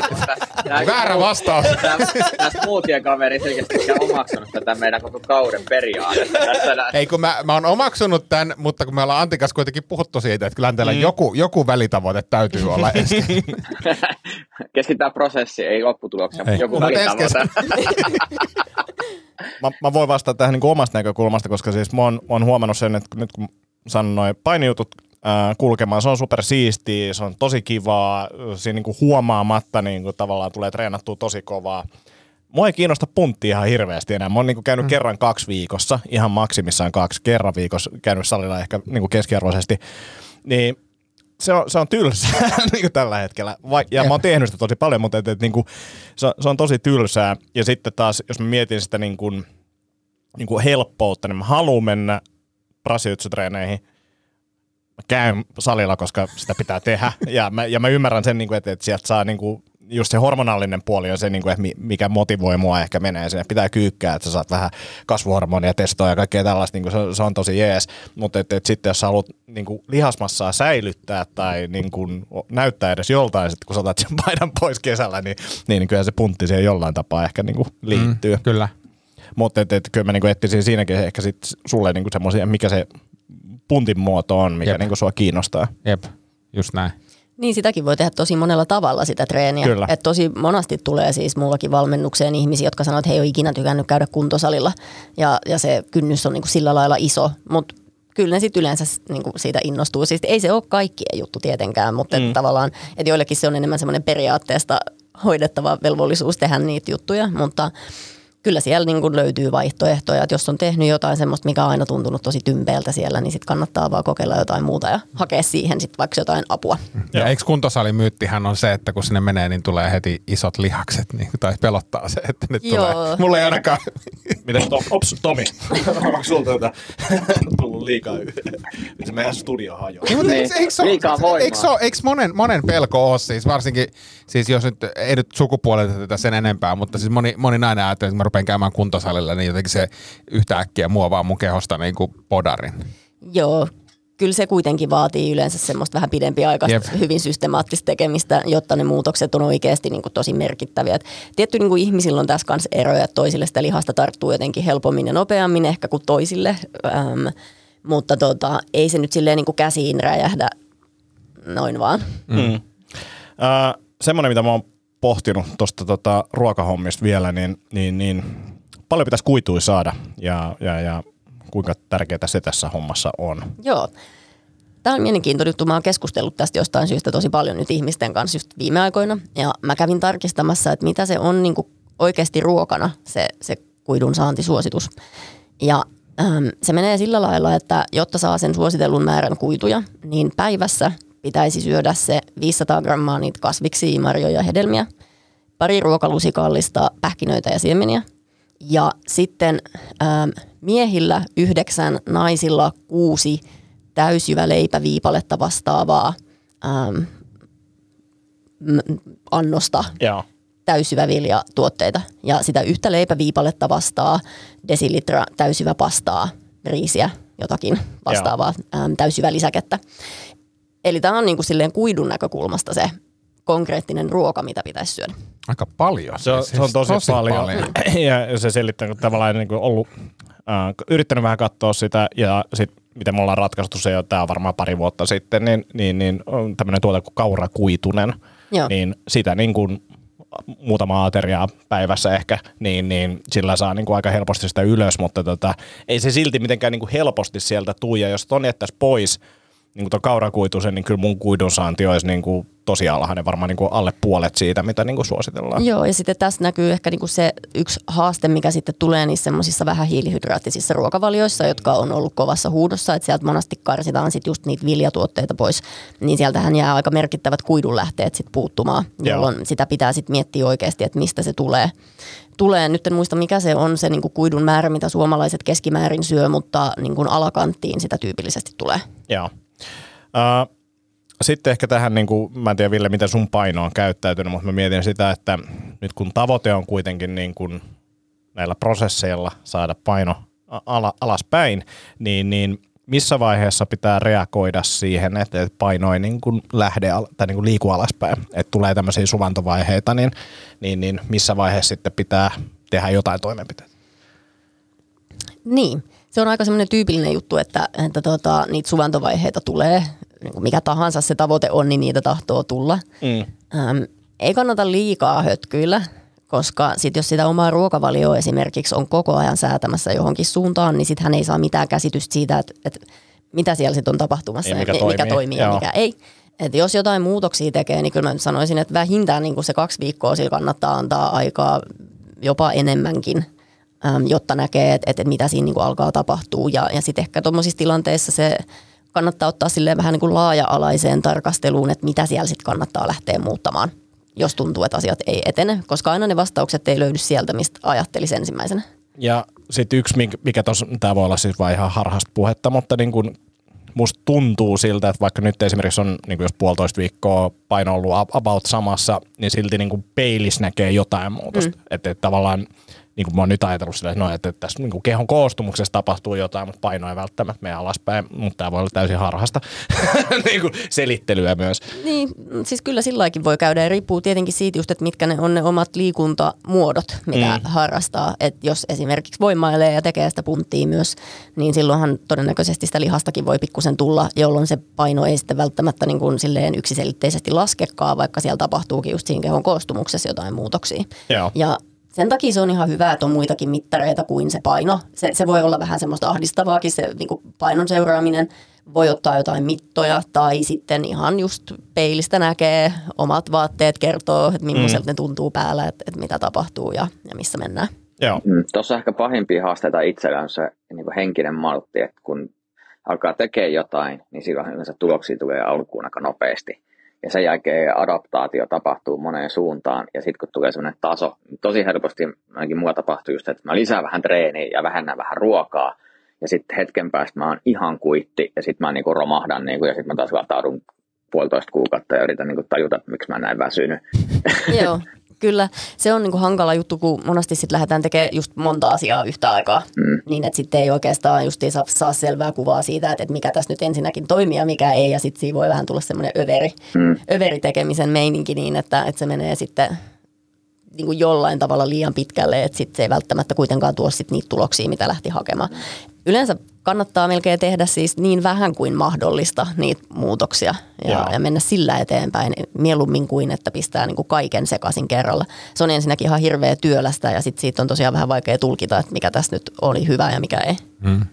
Väärä vastaus. Tämä, tämä smoothien kaveri selkeästi on omaksunut tätä meidän koko kauden periaatetta. Ei kun mä, mä oon omaksunut tämän, mutta kun me ollaan Antikas kuitenkin puhuttu siitä, että kyllähän teillä mm. joku, joku välitavoite täytyy olla keskitytään prosessiin, ei lopputulokseen, Ei. mutta joku välitavoite. mä, mä voin vastata tähän niin omasta näkökulmasta, koska siis mä oon, mä oon huomannut sen, että nyt kun sanon noin painijutut kulkemaan, se on super siistiä, se on tosi kivaa, siinä niin kuin huomaamatta niin kuin tavallaan tulee treenattua tosi kovaa. Mua ei kiinnosta puntti ihan hirveästi enää. Mä oon niin käynyt mm. kerran kaksi viikossa, ihan maksimissaan kaksi, kerran viikossa käynyt salilla ehkä niin kuin keskiarvoisesti. Niin se on, se on tylsää niin kuin tällä hetkellä. Vai, ja mä oon tehnyt sitä tosi paljon, mutta et, et, niin kuin, se, on- se on tosi tylsää. Ja sitten taas, jos mä mietin sitä niin kuin, niin kuin helppoutta, niin mä haluan mennä brasiliutsutreeneihin. Mä käyn salilla, koska sitä pitää tehdä. Ja mä, ja mä ymmärrän sen, niin kuin, että, että sieltä saa niin kuin, just se hormonaalinen puoli on se, niin kuin, että mi- mikä motivoi mua ehkä menee sinne. Pitää kyykkää, että sä saat vähän kasvuhormonia testoa ja kaikkea tällaista, niin kuin se, se, on tosi jees. Mutta et, et sitten jos sä haluat niin kuin lihasmassaa säilyttää tai niin kuin, näyttää edes joltain, sit, kun sä otat sen paidan pois kesällä, niin, niin, niin kyllä se puntti siihen jollain tapaa ehkä niin kuin liittyy. Mm. Kyllä. Mutta et, et, kyllä mä niinku etsisin siinäkin ehkä sit sulle niinku semmoisia, mikä se puntin muoto on, mikä Jep. niinku sua kiinnostaa. Jep, just näin. Niin sitäkin voi tehdä tosi monella tavalla sitä treeniä. Kyllä. Et tosi monasti tulee siis mullakin valmennukseen ihmisiä, jotka sanoo, että he ei ole ikinä tykännyt käydä kuntosalilla. Ja, ja se kynnys on niinku sillä lailla iso, mutta kyllä ne sitten yleensä niinku siitä innostuu. Siis ei se ole kaikkien juttu tietenkään, mutta mm. tavallaan, että joillekin se on enemmän semmoinen periaatteesta hoidettava velvollisuus tehdä niitä juttuja, mutta kyllä siellä niin kuin löytyy vaihtoehtoja, että jos on tehnyt jotain semmoista, mikä on aina tuntunut tosi tympeältä siellä, niin sitten kannattaa vaan kokeilla jotain muuta ja hakea siihen sitten vaikka jotain apua. Ja eikö kuntosalimyyttihän on se, että kun sinne menee, niin tulee heti isot lihakset, niin, tai pelottaa se, että nyt Joo. tulee. Mulla ei ainakaan, Miten Tom, ops, Tomi, onko sulta tätä tullut liikaa Se meidän studio hajoaa. Niin, mutta eikö, eikö, Liikaa voimaa. eikö, eikö monen, monen pelko ole siis, varsinkin, siis jos nyt, ei nyt sukupuolelta tätä sen enempää, mutta siis moni, moni nainen ajattelee, että mä rupean käymään kuntosalilla, niin jotenkin se yhtäkkiä muovaa mun kehosta niin kuin podarin. Joo, kyllä se kuitenkin vaatii yleensä semmoista vähän pidempiaikaista, Jep. hyvin systemaattista tekemistä, jotta ne muutokset on oikeasti niin kuin tosi merkittäviä. Et tietty niin kuin ihmisillä on tässä kanssa eroja, että toisille sitä lihasta tarttuu jotenkin helpommin ja nopeammin ehkä kuin toisille, ähm, mutta tota, ei se nyt silleen niin kuin käsiin räjähdä noin vaan. Mm. Äh, semmoinen, mitä mä oon pohtinut tuosta tota, ruokahommista vielä, niin, niin, niin paljon pitäisi kuitui saada ja, ja, ja kuinka tärkeää se tässä hommassa on. Joo. Tämä on mielenkiintoinen juttu. Mä oon keskustellut tästä jostain syystä tosi paljon nyt ihmisten kanssa just viime aikoina. Ja mä kävin tarkistamassa, että mitä se on niin oikeasti ruokana se, se kuidun saantisuositus. Ja ähm, se menee sillä lailla, että jotta saa sen suositellun määrän kuituja, niin päivässä pitäisi syödä se 500 grammaa niitä kasviksi, marjoja ja hedelmiä, pari ruokalusikallista pähkinöitä ja siemeniä. Ja sitten ähm, miehillä yhdeksän, naisilla kuusi täysjyvä leipäviipaletta vastaavaa ähm, annosta Joo. täysjyväviljatuotteita. Ja sitä yhtä leipäviipaletta vastaa desilitra täysjyvä pastaa, riisiä, jotakin vastaavaa äm, täysjyvä lisäkettä. Eli tämä on niin kuin silleen kuidun näkökulmasta se konkreettinen ruoka, mitä pitäisi syödä. Aika paljon. Se on, siis, se on tosi, tosi paljon. paljon. Ja se selittää, kun tavallaan niin kuin ollut, äh, yrittänyt vähän katsoa sitä ja sitten miten me ollaan ratkaistu se jo, tämä on varmaan pari vuotta sitten, niin, niin, niin on tämmöinen tuote kuin kaurakuitunen, Joo. niin sitä niin kuin muutama ateriaa päivässä ehkä, niin, niin sillä saa niin kuin aika helposti sitä ylös, mutta tota, ei se silti mitenkään niin kuin helposti sieltä tuu, ja jos ton jättäisi pois, niin kuin tuon kaurakuitusen, niin kyllä mun kuidun saanti olisi niin kuin tosi alhainen, varmaan niin kuin alle puolet siitä, mitä niin kuin suositellaan. Joo, ja sitten tässä näkyy ehkä niin kuin se yksi haaste, mikä sitten tulee niissä semmoisissa vähän hiilihydraattisissa ruokavalioissa, jotka on ollut kovassa huudossa, että sieltä monasti karsitaan sitten just niitä viljatuotteita pois, niin sieltähän jää aika merkittävät kuidunlähteet sitten puuttumaan, jolloin Joo. sitä pitää sitten miettiä oikeasti, että mistä se tulee tulee. Nyt en muista, mikä se on se niin kuin kuidun määrä, mitä suomalaiset keskimäärin syö, mutta niin kuin alakanttiin sitä tyypillisesti tulee. Joo. Uh, sitten ehkä tähän, niin kuin, mä en tiedä Ville, miten sun paino on käyttäytynyt, mutta mä mietin sitä, että nyt kun tavoite on kuitenkin niin kuin näillä prosesseilla saada paino ala, alaspäin, niin, niin missä vaiheessa pitää reagoida siihen, että paino ei niin kuin lähde tai niin kuin liiku alaspäin, että tulee tämmöisiä suvantovaiheita, niin, niin, niin missä vaiheessa sitten pitää tehdä jotain toimenpiteitä? Niin, se on aika semmoinen tyypillinen juttu, että, että tota, niitä suvantovaiheita tulee, niin mikä tahansa se tavoite on, niin niitä tahtoo tulla. Mm. Ähm, ei kannata liikaa hötkyillä, koska sit jos sitä omaa ruokavalioa esimerkiksi on koko ajan säätämässä johonkin suuntaan, niin sitten hän ei saa mitään käsitystä siitä, että, että mitä siellä sitten on tapahtumassa, ja mikä, toimii. mikä toimii ja mikä ei. Et jos jotain muutoksia tekee, niin kyllä mä sanoisin, että vähintään niin se kaksi viikkoa sillä kannattaa antaa aikaa jopa enemmänkin – jotta näkee, että, että mitä siinä niin kuin alkaa tapahtua. Ja, ja sitten ehkä tuommoisissa tilanteissa se kannattaa ottaa silleen vähän niin kuin laaja-alaiseen tarkasteluun, että mitä siellä sitten kannattaa lähteä muuttamaan, jos tuntuu, että asiat ei etene, koska aina ne vastaukset ei löydy sieltä, mistä ajattelisi ensimmäisenä. Ja sitten yksi, mikä tuossa, tämä voi olla siis vain ihan harhasta puhetta, mutta niin kuin musta tuntuu siltä, että vaikka nyt esimerkiksi on niin jos puolitoista viikkoa paino ollut about samassa, niin silti niin kuin peilis näkee jotain muutosta. Mm. Että, että tavallaan niin kuin mä oon nyt ajatellut sillä, että, no, että tässä niin kuin kehon koostumuksessa tapahtuu jotain, mutta paino ei välttämättä mene alaspäin, mutta tämä voi olla täysin harhasta niin kuin selittelyä myös. Niin, siis kyllä silläkin voi käydä ja riippuu tietenkin siitä just, että mitkä ne on ne omat liikuntamuodot, mitä mm. harrastaa. Että jos esimerkiksi voimailee ja tekee sitä punttia myös, niin silloinhan todennäköisesti sitä lihastakin voi pikkusen tulla, jolloin se paino ei sitten välttämättä niin kuin silleen yksiselitteisesti laskekaan, vaikka siellä tapahtuukin just siinä kehon koostumuksessa jotain muutoksia. Joo. Ja sen takia se on ihan hyvä, että on muitakin mittareita kuin se paino. Se, se voi olla vähän semmoista ahdistavaakin se niin kuin painon seuraaminen. Voi ottaa jotain mittoja tai sitten ihan just peilistä näkee omat vaatteet, kertoo, että millaiselta mm. ne tuntuu päällä, että, että mitä tapahtuu ja, ja missä mennään. Joo. Mm, Tuossa ehkä pahimpia haasteita itsellä on se niin kuin henkinen maltti, että kun alkaa tekemään jotain, niin silloin yleensä tuloksia tulee alkuun aika nopeasti ja sen jälkeen adaptaatio tapahtuu moneen suuntaan, ja sitten kun tulee sellainen taso, niin tosi helposti ainakin mulla tapahtuu just, että mä lisään vähän treeniä ja vähennän vähän ruokaa, ja sitten hetken päästä mä oon ihan kuitti, ja sitten mä niinku romahdan, niinku, ja sitten mä taas lataudun puolitoista kuukautta ja yritän niinku tajuta, miksi mä näin väsynyt. Joo, Kyllä, se on niinku hankala juttu, kun monesti sitten lähdetään tekemään just monta asiaa yhtä aikaa. Mm. Niin, että sitten ei oikeastaan just ei saa, saa selvää kuvaa siitä, että, että mikä tässä nyt ensinnäkin toimii ja mikä ei. Ja sitten siinä voi vähän tulla semmoinen överi, mm. överi tekemisen meininki niin, että, että se menee sitten niin kuin jollain tavalla liian pitkälle, että sit se ei välttämättä kuitenkaan tuo sit niitä tuloksia, mitä lähti hakemaan. Yleensä kannattaa melkein tehdä siis niin vähän kuin mahdollista niitä muutoksia ja, ja mennä sillä eteenpäin mieluummin kuin, että pistää niin kuin kaiken sekaisin kerralla. Se on ensinnäkin ihan hirveä työlästä ja sitten siitä on tosiaan vähän vaikea tulkita, että mikä tässä nyt oli hyvä ja mikä ei. Hmm.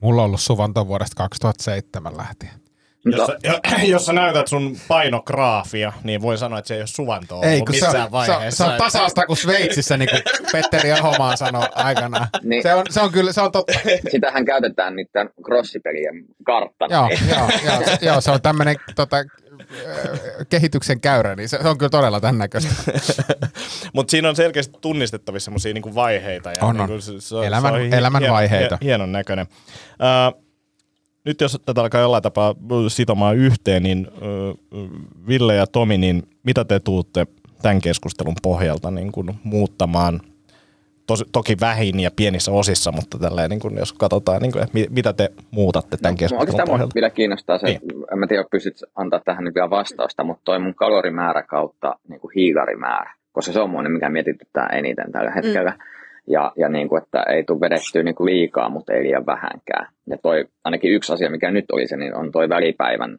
Mulla on ollut suvanto vuodesta 2007 lähtien. Jos, sä, jos sä näytät sun painograafia, niin voi sanoa, että se ei ole suvantoa Ei, kun missään se on, vaiheessa. Se on, se on tasaista kuin Sveitsissä, niin kuin Petteri Ahomaa sanoi aikanaan. Niin. Se, on, se on kyllä, se on totta. Sitähän käytetään niiden crossipelien karttana. joo, joo, joo, joo, se on tämmöinen tota, kehityksen käyrä, niin se, se on kyllä todella tämän näköistä. Mutta siinä on selkeästi tunnistettavissa semmoisia niinku vaiheita. Ja On, niinku on. se, se, Elämän- se on elämän vaiheita. hienon näköinen. Uh, nyt jos tätä alkaa jollain tapaa sitomaan yhteen, niin Ville ja Tomi, niin mitä te tuutte tämän keskustelun pohjalta niin kun muuttamaan Tos, toki vähin ja pienissä osissa, mutta tälleen, niin kun, jos katsotaan, niin että mi- mitä te muutatte tämän No, keskustelun oikeastaan pohjalta. vielä kiinnostaa se, Niin. en mä tiedä, pystyt antaa tähän nyt vielä vastausta, mutta toi mun kalorimäärä kautta niin kuin hiilarimäärä, koska se on mun, mikä mietityttää eniten tällä hetkellä. Mm. Ja, ja niin kuin, että ei tule vedettyä niin kuin liikaa, mutta ei liian vähänkään. Ja toi, ainakin yksi asia, mikä nyt oli se, niin on toi välipäivän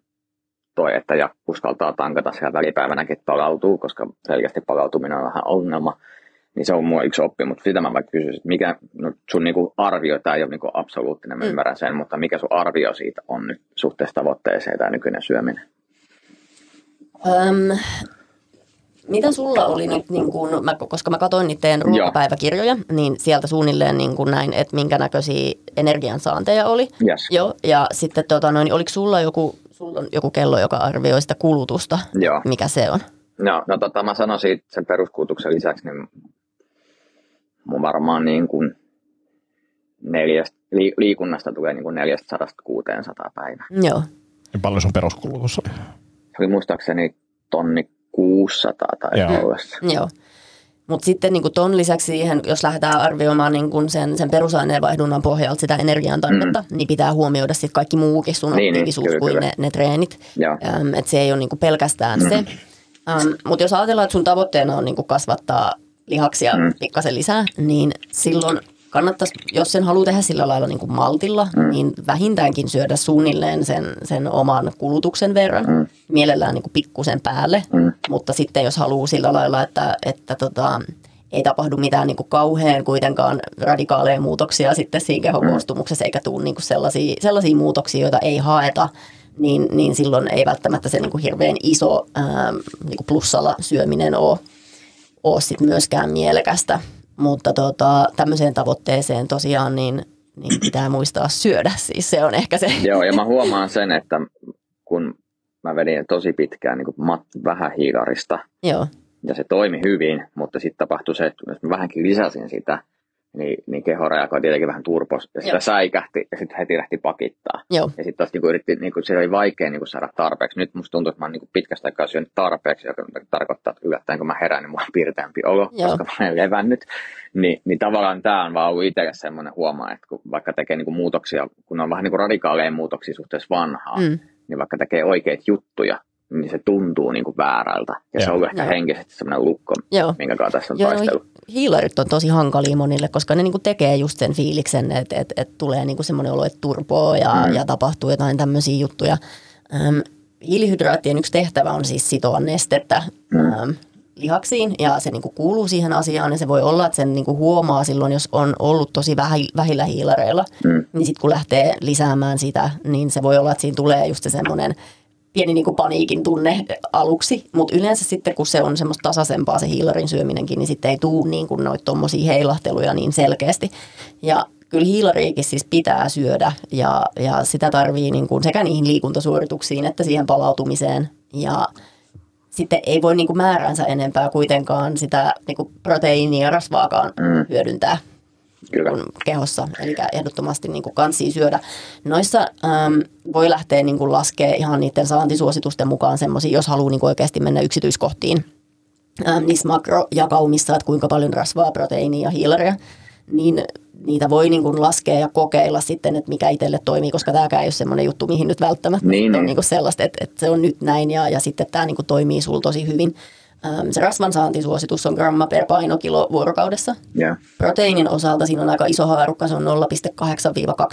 toi, että ja uskaltaa tankata siellä välipäivänäkin, että palautuu, koska selkeästi palautuminen on vähän ongelma. Niin se on mua yksi oppi, mutta sitä mä vaikka kysyisin, että mikä no sun niinku arvio, tämä ei ole niinku absoluuttinen, mä Mm. ymmärrän sen, mutta mikä sun arvio siitä on nyt suhteessa tavoitteeseen tämä nykyinen syöminen? Öm, mitä sulla oli nyt, niin kun, mä, koska mä katsoin niitä teidän ruokapäiväkirjoja, niin sieltä suunnilleen niin kun näin, että minkä näköisiä energiansaanteja oli. Yes. Joo, ja sitten tota, noin, oliko sulla joku, sulla on joku kello, joka arvioi sitä kulutusta? Joo. Mikä se on? No, no tota, mä sanon siitä sen peruskulutuksen lisäksi, niin mun varmaan niin kuin neljästä, li, liikunnasta tulee niin kuin 400-600 päivää. Joo. Ja paljon sun peruskulutus oli? Se oli muistaakseni tonni 600 tai Joo. Joo. Mutta sitten niin ton lisäksi siihen, jos lähdetään arvioimaan niin kun sen, sen perusaineenvaihdunnan pohjalta sitä energian tarvetta, mm. niin pitää huomioida sitten kaikki muukin sun Niin, niin, aktiivisuus kyllä, kuin kyllä. ne, ne treenit. Ähm, että se ei ole niin kuin pelkästään mm. se. Ähm, Mutta jos ajatellaan, että sun tavoitteena on niin kuin kasvattaa lihaksia mm. pikkasen lisää, niin silloin kannattaisi, jos sen haluaa tehdä sillä lailla niin kuin maltilla, mm. niin vähintäänkin syödä suunnilleen sen, sen oman kulutuksen verran, mm. mielellään niin kuin pikkusen päälle, mm. mutta sitten jos haluaa sillä lailla, että, että tota, ei tapahdu mitään niin kuin kauhean kuitenkaan radikaaleja muutoksia sitten siinä kehokoostumuksessa, eikä tule niin kuin sellaisia, sellaisia muutoksia, joita ei haeta, niin, niin silloin ei välttämättä se niin kuin hirveän iso ää, niin kuin plussalla syöminen ole, ole sit myöskään mielekästä. Mutta tota, tämmöiseen tavoitteeseen tosiaan niin, niin pitää muistaa syödä. Siis se on ehkä se. Joo, ja mä huomaan sen, että kun mä vedin tosi pitkään niin mat, vähän hiilarista, Joo, ja se toimi hyvin, mutta sitten tapahtui se, että jos mä vähänkin lisäsin sitä, niin, niin keho reagoi tietenkin vähän turpos, ja sitä Joo. säikähti, ja sitten heti lähti pakittaa. joo, Ja sitten taas niinku yritti, niinku, se oli vaikea niinku, saada tarpeeksi. Nyt musta tuntuu, että mä oon niinku, pitkästä aikaa syönyt tarpeeksi, joka tarkoittaa, että yllättäen kun mä herään, niin mulla on piirteämpi olo, Joo. koska mä olen levännyt. Ni, niin tavallaan tämä on vaan ollut itselle semmoinen huomaa, että kun vaikka tekee niinku, muutoksia, kun on vähän niinku, radikaaleja muutoksia suhteessa vanhaan, Mm. niin vaikka tekee oikeita juttuja, niin se tuntuu niinku, väärältä. Ja se Joo. on ehkä Joo. henkisesti semmoinen lukko, joo. minkä kanssa tässä on Joo, taistelu. hiilarit on tosi hankalia monille, koska ne niinku tekee just sen fiiliksen, että et, et tulee niinku semmoinen olo, että turpoo ja, mm. ja tapahtuu jotain tämmöisiä juttuja. Öm, hiilihydraattien yksi tehtävä on siis sitoa nestettä mm. öm, lihaksiin ja se niinku kuuluu siihen asiaan ja se voi olla, että sen niinku huomaa silloin, jos on ollut tosi vähi, vähillä hiilareilla, mm. niin sitten kun lähtee lisäämään sitä, niin se voi olla, että siinä tulee just se semmoinen pieni niin kuin paniikin tunne aluksi, mutta yleensä sitten kun se on semmoista tasaisempaa se hiilarin syöminenkin, niin sitten ei tule niin kuin noita tommosia heilahteluja niin selkeästi. Ja kyllä hiilariikin siis pitää syödä ja, ja sitä tarvii niin kuin sekä niihin liikuntasuorituksiin että siihen palautumiseen ja sitten ei voi niin kuin määränsä enempää kuitenkaan sitä niin kuin proteiinia ja rasvaakaan mm. hyödyntää Kyllä. kehossa, eli ehdottomasti niin kuin kansia syödä. Noissa äm, voi lähteä niin kuin laskea ihan niiden saantisuositusten mukaan semmoisia, jos haluaa niin kuin oikeasti mennä yksityiskohtiin äm, niissä makrojakaumissa, että kuinka paljon rasvaa, proteiinia ja hiilaria, niin niitä voi niin kuin laskea ja kokeilla sitten, että mikä itselle toimii, koska tämäkään ei ole semmoinen juttu, mihin nyt välttämättä Niin, on niin. niin kuin sellaista, että, että se on nyt näin ja, ja sitten tämä niin kuin toimii sulla tosi hyvin. Äm, se rasvan saantisuositus on gramma per painokilo vuorokaudessa. Joo. Proteiinin osalta siinä on aika iso haarukka, se on 0,8-2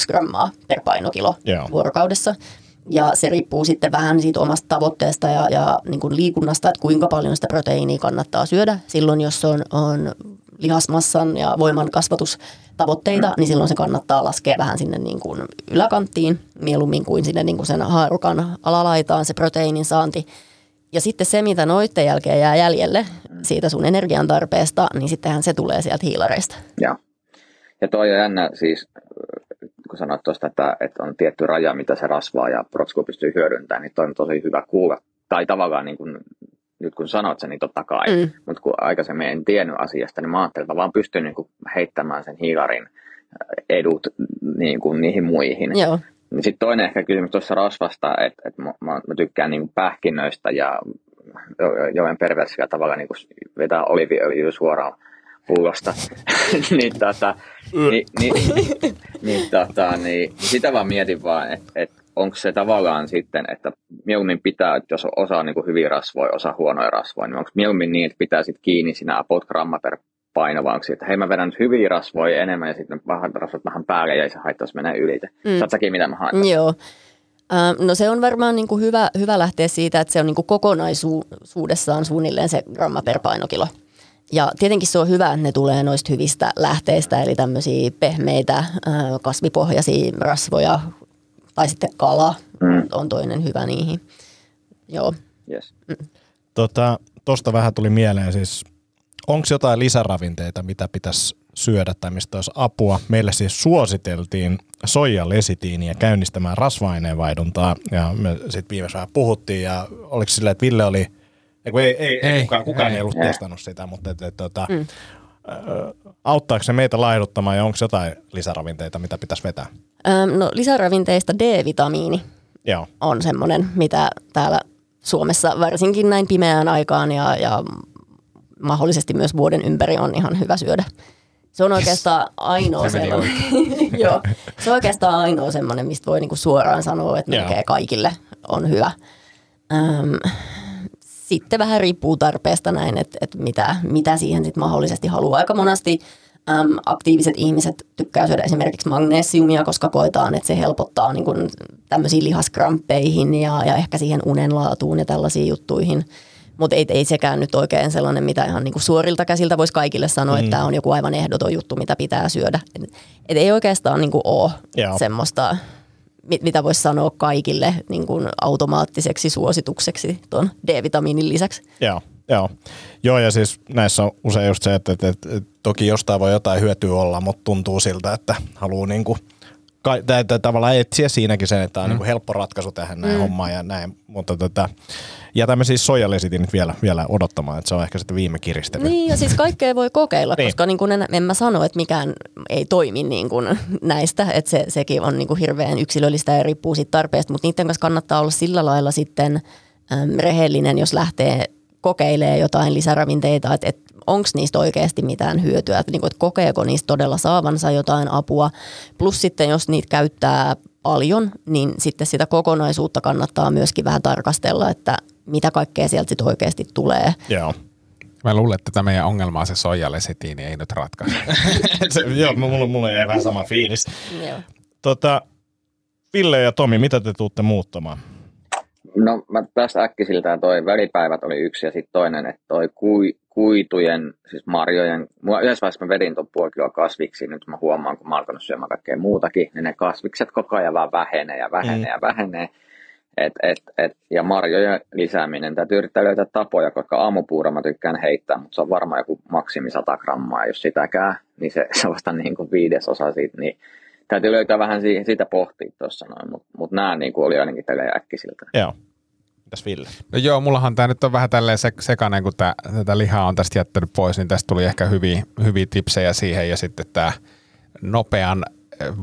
grammaa per painokilo Joo. vuorokaudessa. Ja se riippuu sitten vähän siitä omasta tavoitteesta ja, ja niin kuin liikunnasta, että kuinka paljon sitä proteiinia kannattaa syödä. Silloin, jos on, on lihasmassan ja voiman kasvatus tavoitteita, niin silloin se kannattaa laskea vähän sinne niin kuin yläkanttiin, mieluummin kuin sinne niin kuin sen haarukan alalaitaan se proteiinin saanti. Ja sitten se, mitä noitten jälkeen jää jäljelle siitä sun energian tarpeesta, niin sittenhän se tulee sieltä hiilareista. Ja, ja toi on jännä siis, kun sanoit tuosta, että, että on tietty raja, mitä se rasvaa ja protsku pystyy hyödyntämään, niin toi on tosi hyvä kuulla. Tai tavallaan niin kuin, nyt kun sanot sen, niin totta kai. Mm. Mutta kun aikaisemmin en tiennyt asiasta, niin mä ajattelin, että vaan pystyn niin kuin heittämään sen hiilarin edut niin kuin niihin muihin. Joo. Niin sitten toinen ehkä kysymys tuossa rasvasta, että, että mä, mä, tykkään niin pähkinöistä ja joen perversillä tavalla niin vetää oliviöljyä suoraan pullosta. niin, tota, niin, niin, niin, tota, niin, sitä vaan mietin vaan, että, että onko se tavallaan sitten, että mieluummin pitää, että jos osa on niin kuin hyviä rasvoja, osa huonoja rasvoja, niin onko mieluummin niin, että pitää sitten kiinni siinä about gramma per paino, vaan että hei mä vedän nyt hyviä rasvoja enemmän ja sitten vähän rasvot vähän päälle ja ei se haittaisi mennä ylite. Mm. Saat mitä mä haen? Joo. No se on varmaan niin kuin hyvä, hyvä lähteä siitä, että se on niin kuin kokonaisuudessaan suunnilleen se gramma per painokilo. Ja tietenkin se on hyvä, että ne tulee noista hyvistä lähteistä, eli tämmöisiä pehmeitä kasvipohjaisia rasvoja tai sitten kala mm. on toinen hyvä niihin. Joo. Yes. Mm. Tota, tosta vähän tuli mieleen siis, onko jotain lisäravinteita, mitä pitäisi syödä tai mistä olisi apua. Meille siis suositeltiin soijalesitiiniä käynnistämään rasva-aineenvaihduntaa ja me sitten viimeisessä vähän puhuttiin ja oliko silleen, että Ville oli, ei, ei, ei, ei kukaan, kukaan ei, ei ollut ei. testannut sitä, mutta et, et, tota, mm. auttaako se meitä laihduttamaan ja onko jotain lisäravinteita, mitä pitäisi vetää? Öm, no lisäravinteista D-vitamiini Joo. on semmoinen, mitä täällä Suomessa varsinkin näin pimeään aikaan ja, ja mahdollisesti myös vuoden ympäri on ihan hyvä syödä. Se on oikeastaan ainoa se sellainen. Joo, se on oikeastaan ainoa semmoinen, mistä voi niinku suoraan sanoa, että melkein kaikille on hyvä. Öm, sitten vähän riippuu tarpeesta näin, että, että mitä, mitä siihen sitten mahdollisesti haluaa. Aika monesti äm, aktiiviset ihmiset tykkää syödä esimerkiksi magnesiumia, koska koetaan, että se helpottaa niin kuin tämmöisiin lihaskramppeihin ja, ja ehkä siihen unenlaatuun ja tällaisiin juttuihin. Mutta ei, ei sekään nyt oikein sellainen, mitä ihan niinku suorilta käsiltä voisi kaikille sanoa, mm. että tämä on joku aivan ehdoton juttu, mitä pitää syödä. Et, et ei oikeastaan niinku ole Joo. semmoista, mit, mitä voisi sanoa kaikille niinku automaattiseksi suositukseksi tuon D-vitamiinin lisäksi. Joo. Joo. Joo, ja siis näissä on usein just se, että, että, että, että toki jostain voi jotain hyötyä olla, mutta tuntuu siltä, että haluaa niin tai tavallaan etsiä siinäkin sen, että on mm. niin kuin helppo ratkaisu tähän näin mm. hommaan ja näin, mutta tota, jätämme siis soijalesitin vielä, vielä odottamaan, että se on ehkä sitten viime kiristely. Niin, ja siis kaikkea voi kokeilla, niin. koska niin kuin en, en mä sano, että mikään ei toimi niin kuin näistä, että se, sekin on niin kuin hirveän yksilöllistä ja riippuu siitä tarpeesta, mutta niiden kanssa kannattaa olla sillä lailla sitten äm, rehellinen, jos lähtee kokeilee jotain lisäravinteita, että, että onko niistä oikeasti mitään hyötyä, että, niin kuin, että kokeeko niistä todella saavansa jotain apua. Plus sitten, jos niitä käyttää paljon, niin sitten sitä kokonaisuutta kannattaa myöskin vähän tarkastella, että mitä kaikkea sieltä sitten oikeasti tulee. Joo. Mä luulen, että tämä meidän ongelma se soijalesitiini ei nyt ratkaise. se, joo, mulla, mulla ei vähän sama fiilis. Tota, Ville ja Tomi, mitä te tuutte muuttamaan? No mä tästä äkkisiltään toi välipäivät oli yksi ja sitten toinen, että toi kui, kuitujen, siis marjojen, mulla yhdessä vaiheessa mä vedin tuon puoli kiloa kasviksi, nyt mä huomaan, kun mä alkanut syömään kaikkea muutakin, niin ne kasvikset koko ajan vaan vähenee ja vähenee mm. ja vähenee. Et, et, et, ja marjojen lisääminen, täytyy yrittää löytää tapoja, koska aamupuura mä tykkään heittää, mutta se on varmaan joku maksimi 100 grammaa, jos sitäkään, niin se, se on vasta niin kuin viidesosa siitä, niin täytyy löytää vähän siitä, siitä pohtia tuossa noin, mutta mut nämä niin kuin oli ainakin tälleen äkkisiltä. Joo. Mitäs Ville? No joo, mullahan tämä nyt on vähän tälleen se, sekainen, kun tää, tätä lihaa on tästä jättänyt pois, niin tästä tuli ehkä hyviä, hyviä tipsejä siihen ja sitten tämä nopean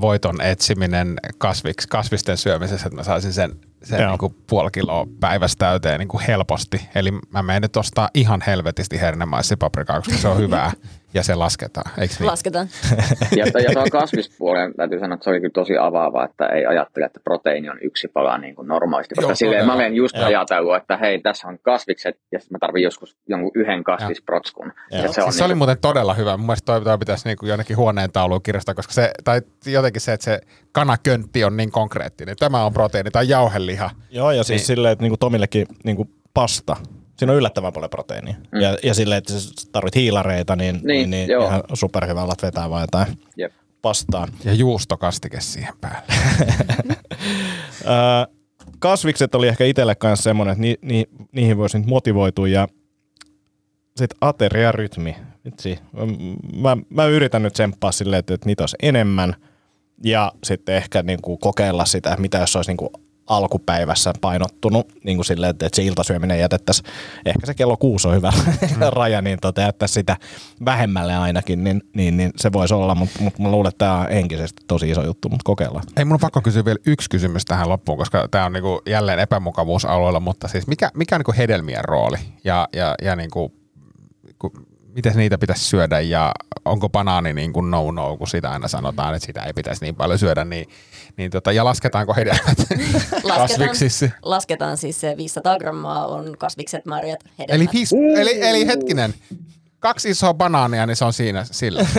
voiton etsiminen kasviksi, kasvisten syömisessä, että mä saisin sen, sen niin kuin puoli kiloa päivästä täyteen niin kuin helposti. Eli mä menen nyt ostaa ihan helvetisti hernemaissipapриkaa, koska se on hyvää. ja se lasketaan, eikö niin? Lasketaan. ja, ja tuon kasvispuolen täytyy sanoa, että se oli kyllä tosi avaava, että ei ajattele, että proteiini on yksi pala niin kuin normaalisti. Koska Joo, silleen mä olen just Joo. ajatellut, että hei, tässä on kasvikset ja sitten mä tarvitsen joskus jonkun yhden kasvisprotskun. Ja se, on siis se oli niin muuten todella hyvä. Mun mielestä toi, toi pitäisi niin kuin jonnekin huoneen tauluun kirjastaa, koska se, tai jotenkin se, että se kanaköntti on niin konkreettinen. Tämä on proteiini tai jauheliha. Joo, ja siis niin. silleen, että niin kuin Tomillekin niin kuin pasta Siinä on yllättävän paljon proteiinia. Mm. Ja, ja silleen, että sä tarvit hiilareita, niin, niin, niin, niin ihan superhyvä alat vetää vai jotain. Jep. pastaa. Ja juustokastike siihen päälle. Kasvikset oli ehkä itselle kanssa semmoinen, että ni, ni, niihin voisi nyt motivoitua ja sitten ateriarytmi. Vitsi. Mä, mä yritän nyt tsemppaa silleen, että, että niitä olisi enemmän ja sitten ehkä niin kuin kokeilla sitä, että mitä jos olisi niin kuin alkupäivässä painottunut niin kuin silleen, että se iltasyöminen jätettäisiin, ehkä se kello kuusi on hyvä mm. raja, niin tota, sitä vähemmälle ainakin, niin, niin, niin se voisi olla, mutta, mutta mä luulen, että tämä on henkisesti tosi iso juttu, mutta kokeillaan. Ei mun on pakko kysyä vielä yksi kysymys tähän loppuun, koska tämä on niinku jälleen epämukavuusalueella, mutta siis mikä, mikä on niinku hedelmien rooli ja, ja, ja niinku, ku, miten niitä pitäisi syödä ja onko banaani niin kuin no-no, kun sitä aina sanotaan, että sitä ei pitäisi niin paljon syödä, niin, niin tota, ja lasketaanko hedelmät kasviksissa? Lasketaan siis se 500 grammaa on kasvikset, marjat, hedelmät. Eli, viis, eli, eli hetkinen, kaksi isoa banaania, niin se on siinä sillä.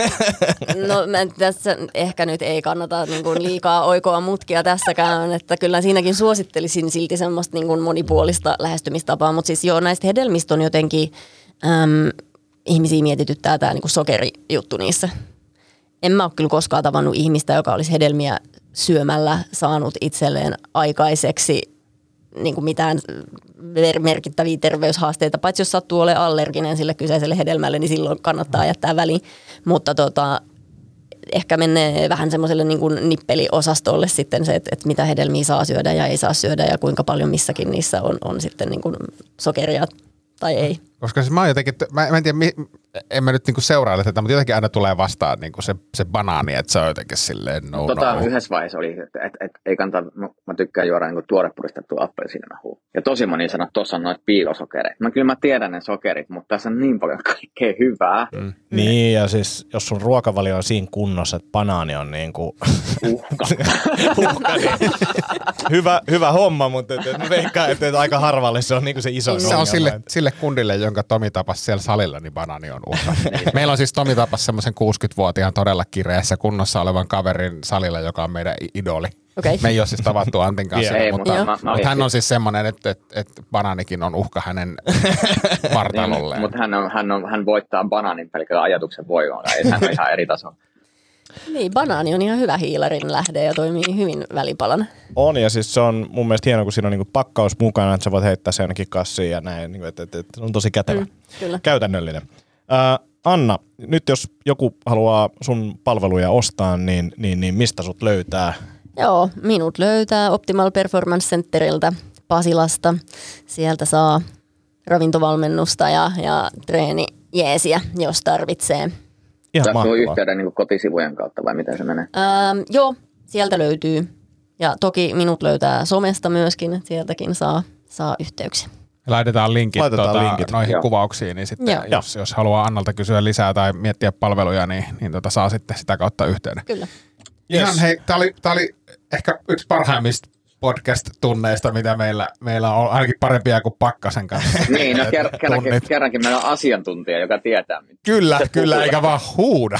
No mä tässä ehkä nyt ei kannata niin kuin liikaa oikoa mutkia tässäkään, että kyllä siinäkin suosittelisin silti semmoista niin kuin monipuolista lähestymistapaa, mutta siis joo, näistä hedelmistä on jotenkin äm, ihmisiä mietityttää tämä niin sokerijuttu niissä. En mä ole kyllä koskaan tavannut ihmistä, joka olisi hedelmiä syömällä saanut itselleen aikaiseksi niin kuin mitään merkittäviä terveyshaasteita, paitsi jos sattuu olemaan allerginen sille kyseiselle hedelmälle, niin silloin kannattaa jättää väliin. Mutta tota, ehkä menee vähän semmoiselle niin kuin nippeliosastolle sitten se, että, että mitä hedelmiä saa syödä ja ei saa syödä ja kuinka paljon missäkin niissä on, on sitten niin kuin sokeria tai ei. Koska siis mä oon jotenkin, mä, mä en tiedä, en mä nyt niinku seuraile tätä, mutta jotenkin aina tulee vastaan niinku se, se banaani, että se on jotenkin silleen no tota, no. Yhdessä vaiheessa oli, että et, et, ei kannata, mä tykkään juoda niinku tuorepuristettua appelsiinimehua. Ja tosi moni sanoo, että tuossa on noita piilosokereita. Mä kyllä mä tiedän ne sokerit, mutta tässä on niin paljon kaikkea hyvää. Mm. Niin, ja siis jos sun ruokavalio on siinä kunnossa, että banaani on niin kuin... Uhka. uhka niin. hyvä, hyvä homma, mutta et, et, veikkaan, että et aika harvalle se on niin kuin se iso Se on sille, sille kundille, jonka Tomi tapasi siellä salilla, niin banaani on uhka. Meillä on siis Tomi tapas semmoisen 60-vuotiaan todella kireessä kunnossa olevan kaverin salilla, joka on meidän idoli. Okay. Me ei ole siis tavattu Antin kanssa, Ei, mutta, mutta mutta, mä- mä mutta hän on siis semmoinen, että, että, että banaanikin on uhka hänen vartalolleen. Mutta hän, on, hän, on, hän voittaa banaanin pelkällä ajatuksen voimalla. Ei, hän on ihan eri taso. Niin, banaani on ihan hyvä hiilarin lähde ja toimii hyvin välipalana. On, ja siis se on mun mielestä hieno, kun siinä on niinku pakkaus mukana, että sä voit heittää sen jonnekin kassiin ja näin, niinku, että, että, että se on tosi kätevä. Mm, kyllä. Käytännöllinen. Ää, Anna, nyt jos joku haluaa sun palveluja ostaa, niin, niin, niin mistä sut löytää? Joo, minut löytää Optimal Performance Centeriltä Pasilasta. Sieltä saa ravintovalmennusta ja, ja treeni jeesiä, jos tarvitsee. Ihan Saat mahtavaa. yhteyden niin kotisivujen kautta vai miten se menee? Ähm, joo, sieltä löytyy. Ja toki minut löytää somesta myöskin, että sieltäkin saa, saa yhteyksiä. Laitetaan linkit, Laitetaan tota, linkit. noihin Joo. kuvauksiin, niin sitten Joo. jos, jos haluaa Annalta kysyä lisää tai miettiä palveluja, niin, niin tota, saa sitten sitä kautta yhteyden. Kyllä. Yes. Ihan hei, tämä oli, tää oli ehkä yksi parhaimmista podcast-tunneista, mitä meillä, meillä on, ainakin parempia kuin Pakkasen kanssa. Niin, no ker- kerrankin, kerrankin meillä on asiantuntija, joka tietää. mitä- Kyllä, kyllä, puhuu. eikä vaan huuda.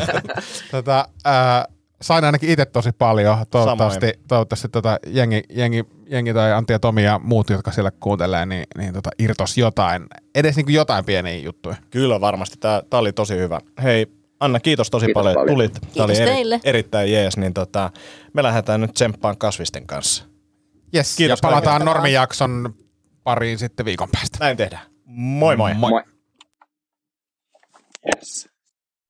tota, ää, sain ainakin itse tosi paljon. Toivottavasti, toivottavasti tota, jengi, jengi, jengi tai Antti ja Tomi ja muut, jotka siellä kuuntelee, niin, niin tota, irtos jotain, edes niin kuin jotain pieniä juttuja. Kyllä varmasti, tämä oli tosi hyvä. Hei, Anna, kiitos tosi Kiitos paljon, että paljon. tulit. Tämä Kiitos oli teille. erittäin jees, niin tota, me lähdetään nyt tsemppaan kasvisten kanssa. Yes, Kiitos ja palataan kaikille. normijakson pariin sitten viikon päästä. Näin tehdään. Moi moi. Moi. Moi. Yes.